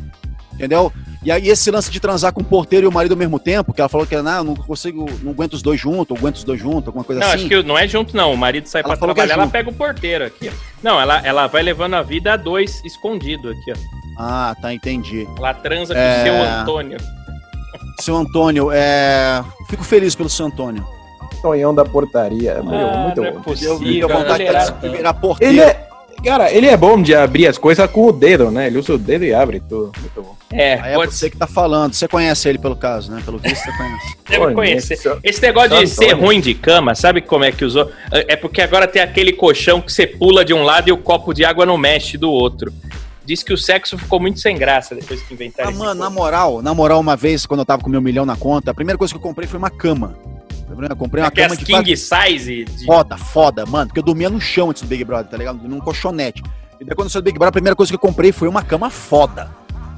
Entendeu? E aí esse lance de transar com o porteiro e o marido ao mesmo tempo, que ela falou que não, eu não consigo, não aguento os dois juntos, ou aguento os dois juntos, alguma coisa Não, assim. acho que não é junto, não. O marido sai Ela pra é trabalhar, ela junto. pega o porteiro aqui, ó. Não, ela, ela vai levando a vida a dois escondido aqui, ó. Ah, tá, entendi. Ela transa com É. o seu Antônio. Seu Antônio, é... fico feliz pelo seu Antônio. Sonhão da portaria. Meu, Ah, muito não é bom. Eu possível. fico à vontade de virar porteiro. Ele é. Cara, ele é bom de abrir as coisas com o dedo, né? Ele usa o dedo e abre tudo. Muito bom. É, Aí é pode você que tá falando. Você conhece ele pelo caso, né? Pelo visto, você conhece. deve conhecer. Conheço. Esse negócio de ser ruim de cama, sabe como é que usou? É porque agora tem aquele colchão que você pula de um lado e o copo de água não mexe do outro. Diz que o sexo ficou muito sem graça depois que inventaram Ah, mano, na moral, na moral, uma vez, quando eu tava com meu milhão na conta, a primeira coisa que eu comprei foi uma cama. Eu comprei uma Aquelas cama de king size de... Foda, foda, mano. Porque eu dormia no chão antes do Big Brother, tá ligado? Num colchonete. E daí quando eu saí do Big Brother, a primeira coisa que eu comprei foi uma cama foda.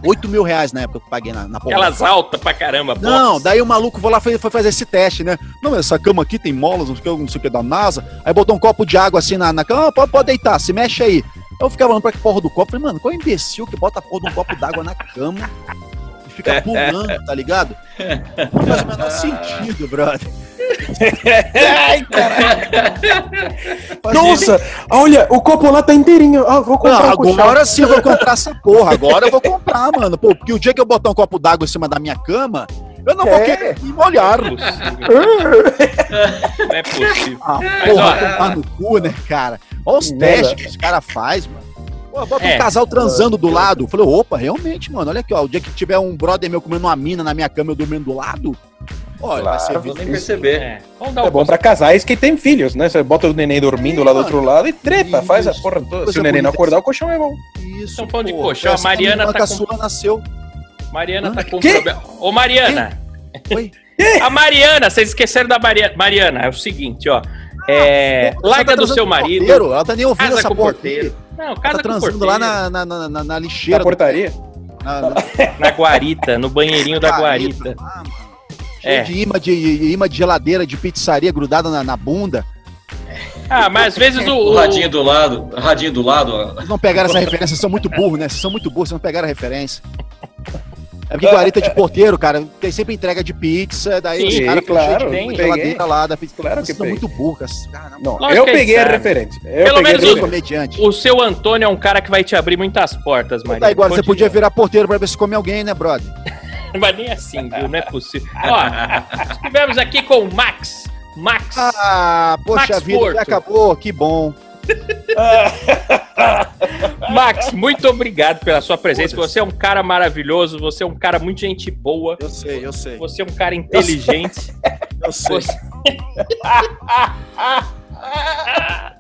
8 mil reais na época que eu paguei na, na porra. Aquelas altas pra caramba, Não, box. daí o maluco foi lá foi, foi fazer esse teste, né? Não, essa cama aqui tem molas, não sei o que, não sei o que da NASA. Aí botou um copo de água assim na, na cama, ah, pode, pode deitar, se mexe aí. Eu ficava olhando pra que porra do copo, falei, mano, qual imbecil que bota a porra de um copo d'água na cama e fica pulando, tá ligado? Não faz o menor sentido, brother. Ai, caralho. Nossa, olha, o copo lá tá inteirinho. Ah, vou Não, comprar um colchão. agora sim eu vou comprar essa porra. Agora eu vou comprar, mano. Pô, porque o dia que eu botar um copo d'água em cima da minha cama, eu não vou É. querer me molhar. Não é possível. Ah, Mas, porra, ó, tomar no cu, né, cara? Olha os Merda. testes que esse cara faz, mano. Pô, bota É. um casal transando do lado. Eu falei, opa, realmente, mano. Olha aqui, ó. O dia que tiver um brother meu comendo uma mina na minha cama, eu dormindo do lado. Olha, vai ser Claro. Não vou nem perceber. É, vamos dar É um bom pra casais que tem filhos, né? Você bota o neném dormindo Sim, lá do outro lado e trepa, Isso. faz a porra toda. Se o neném não acordar, o colchão é bom. Isso. Estão falando de pô, colchão, a Mariana tá com a sua nasceu. Mariana tá com Quê? problema. Ô, Mariana! Oi? A Mariana, vocês esqueceram da Mariana. Mariana, é o seguinte, ó. É, Você larga tá do seu marido. porteiro, Ela tá nem ouvindo Casa essa com porra. porteiro. Não, Ela casa tá com transando porteiro. lá na, na, na, na, na Na lixeira. do- portaria. na- na- Na guarita, no banheirinho da guarita. Ah, É. de imã de, imã de geladeira, de pizzaria grudada na, na bunda. Ah, mas às vezes o. O o- radinho do lado, radinho do lado, ó. Vocês não pegaram essa referência, vocês são muito burros, né? Vocês são muito burros, vocês não pegaram a referência. É porque guarita de porteiro, cara, tem sempre entrega de pizza, daí Sim, os caras claro, tem. geladeira lá da pizza. Claro que Vocês são muito burros. Cara, não. Lógico eu ele peguei a referência. Eu Pelo peguei menos o- comediante. O seu Antônio é um cara que vai te abrir muitas portas, Maria. Tá, agora você podia virar porteiro pra ver se come alguém, né, brother? Mas nem assim, viu? Não é possível. Ó, estivemos aqui com o Max. Max. Ah, poxa Max vida, Porto. já acabou, que bom. Max, muito obrigado pela sua presença. Você é um cara maravilhoso, você é um cara muito gente boa, Eu sei, eu sei, você é um cara inteligente. eu sei. Você...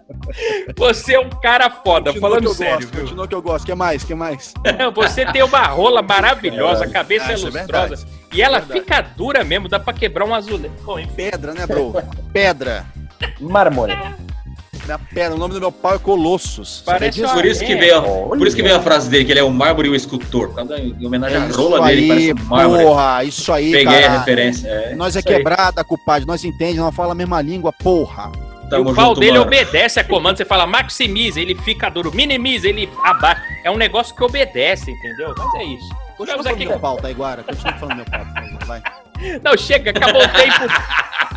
Você é um cara foda, Continua falando que eu sério, gosto, continua que eu gosto. que mais, que mais? Você tem uma rola maravilhosa, a cabeça Ah, é é lustrosa. verdade. e ela verdade. fica dura mesmo, dá pra quebrar um azulejo. Pedra, né, bro? Pedra. Mármore. Minha pedra, o nome do meu pai é Colossus. Parece Por isso que É. veio, por isso que veio a frase dele, que ele é o mármore e o escultor. Da- Em homenagem à É rola dele, parece aí, um mármore. porra, isso aí, Peguei a cara. referência. É, Nós é aí. quebrada, culpado, nós entendemos, nós fala a mesma língua, porra. E Tamo o pau junto, dele mano. obedece a comando. Você fala maximiza, ele fica duro. Minimiza, ele abaixa. É um negócio que obedece, entendeu? Mas é isso. Continua falando aqui meu pau, Taiguara. Continua falando meu pau, favor, vai. Não, chega, acabou o tempo.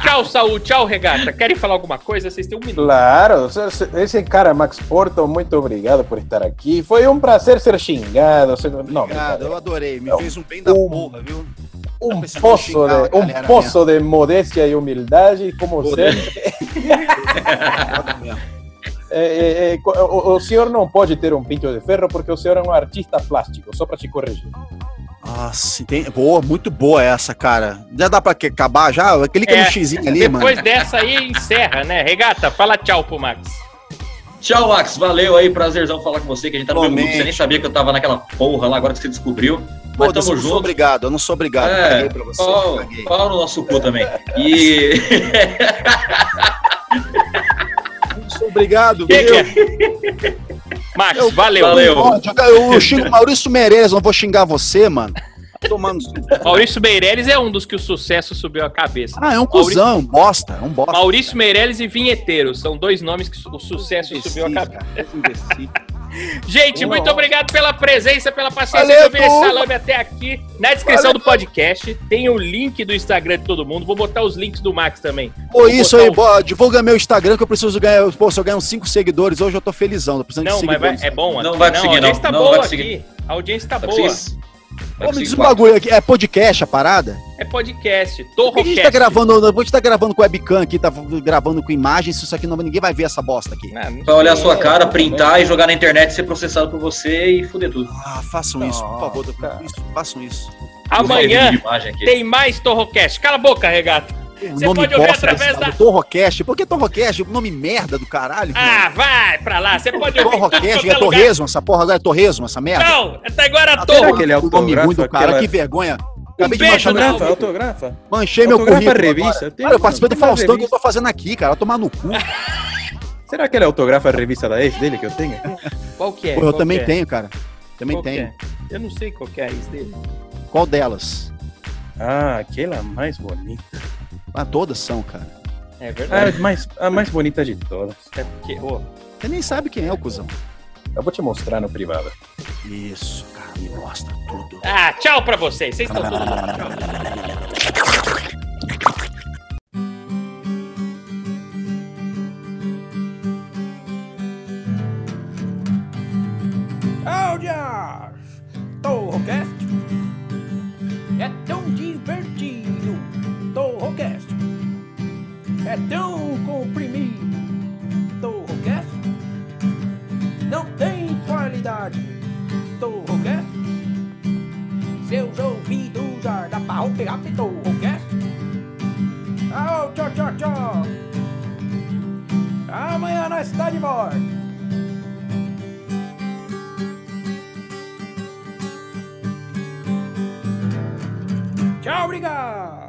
tchau, Saúl. Tchau, Regata. Querem falar alguma coisa? Vocês têm um minuto. Claro, esse cara, Max Porto, muito obrigado por estar aqui. Foi um prazer ser xingado. Ser... Não, Obrigado, eu adorei. Me Não. fez um bem da Um- porra, viu? Um xingar a de, um galera poço de modéstia e humildade, como Poder. sempre. Mesmo. É, é, é, o, o senhor não pode ter um pinto de ferro porque o senhor é um artista plástico, só para te corrigir. Nossa, tem... boa, muito boa essa, cara. Já dá pra que- acabar já? Clica É, no xizinho ali, mano. Depois dessa aí, encerra, né? Regata, fala tchau pro Max. Tchau, Max. Valeu aí. Prazerzão falar com você, que a gente tá no mesmo grupo. Você nem sabia que eu tava naquela porra lá, agora que você descobriu. Mas Foda-se, eu tamo não sou junto. obrigado, eu não sou obrigado. É, Caguei pra você. pau, no nosso cu também. E. Não sou obrigado. Que meu. que é? Max, Eu- valeu. Valeu. Eu, eu xingo o Maurício Meirelles, não vou xingar você, mano. Tomando. Maurício Meirelles é um dos que o sucesso subiu a cabeça. Ah, é um cuzão, um bosta, é um bosta. Maurício Meirelles e Vinheteiro são dois nomes que o sucesso subiu a Imbecil, cabeça. imbecil. Gente, muito obrigado pela presença, pela paciência Valeu, de ouvir esse salame até aqui. Na descrição do podcast tem o link do Instagram de todo mundo. Vou botar os links do Max também. Pô, isso aí, o- boa, divulga meu Instagram que eu preciso ganhar. Pô, se eu ganhar uns 5 seguidores hoje, eu tô felizão. Tô precisando Não, de mas vai- seguidores. é bom. Não aqui. vai conseguir, a audiência não. tá Não boa aqui. A audiência tá Vai boa. conseguir- vai Pô, me diz um bagulho aqui. É podcast a parada? É podcast. Que a gente Torrocast. tá gravando? A gente tá gravando com webcam aqui, tá gravando com imagens, isso aqui não, ninguém vai ver essa bosta aqui. Não Pra olhar a sua cara, printar e jogar na internet, ser processado por você e foder tudo. Ah, façam isso, por favor. cara. Isso, façam isso. Amanhã De imagem aqui. tem mais Torrocast. Cala a boca, regata. O Você pode ouvir através da- Torrocast. Por que Torrocast? O nome merda do caralho. Ah, vai pra lá. Você pode ouvir Torrocast, quanto é é lugar. torresmo, essa porra agora é torresmo, essa merda. Não, é Taiguara Ah, Torro. aquele o nome ruim do cara, que vergonha. Acabei de beijo, manchar, Não, Autografa, autografa. manchei meu currículo. revista, agora. Cara, eu participei do Faustão que eu tô fazendo aqui, cara. Tomar no cu. Será que ele autografa a revista da ex dele que eu tenho? Qual que é? Pô, eu Qual também é? tenho, cara. Também Qual tenho. é? Eu não sei qual que é a ex dele. Qual delas? Ah, aquela mais bonita. Ah, todas são, cara. É verdade. a mais, a mais bonita de todas. É porque, ô, Você nem sabe quem é o cuzão. Eu vou te mostrar no privado. Isso, cara, me mostra tudo. Ah, tchau pra vocês. Vocês estão tudo bom. Tchau. Audias! É tão comprimido. Torrocast não tem qualidade. Torrocast seus ouvidos dá pra romper rápido. Torrocast Au, tchau, tchau, tchau. Amanhã nós está de volta. Tchau, obrigado!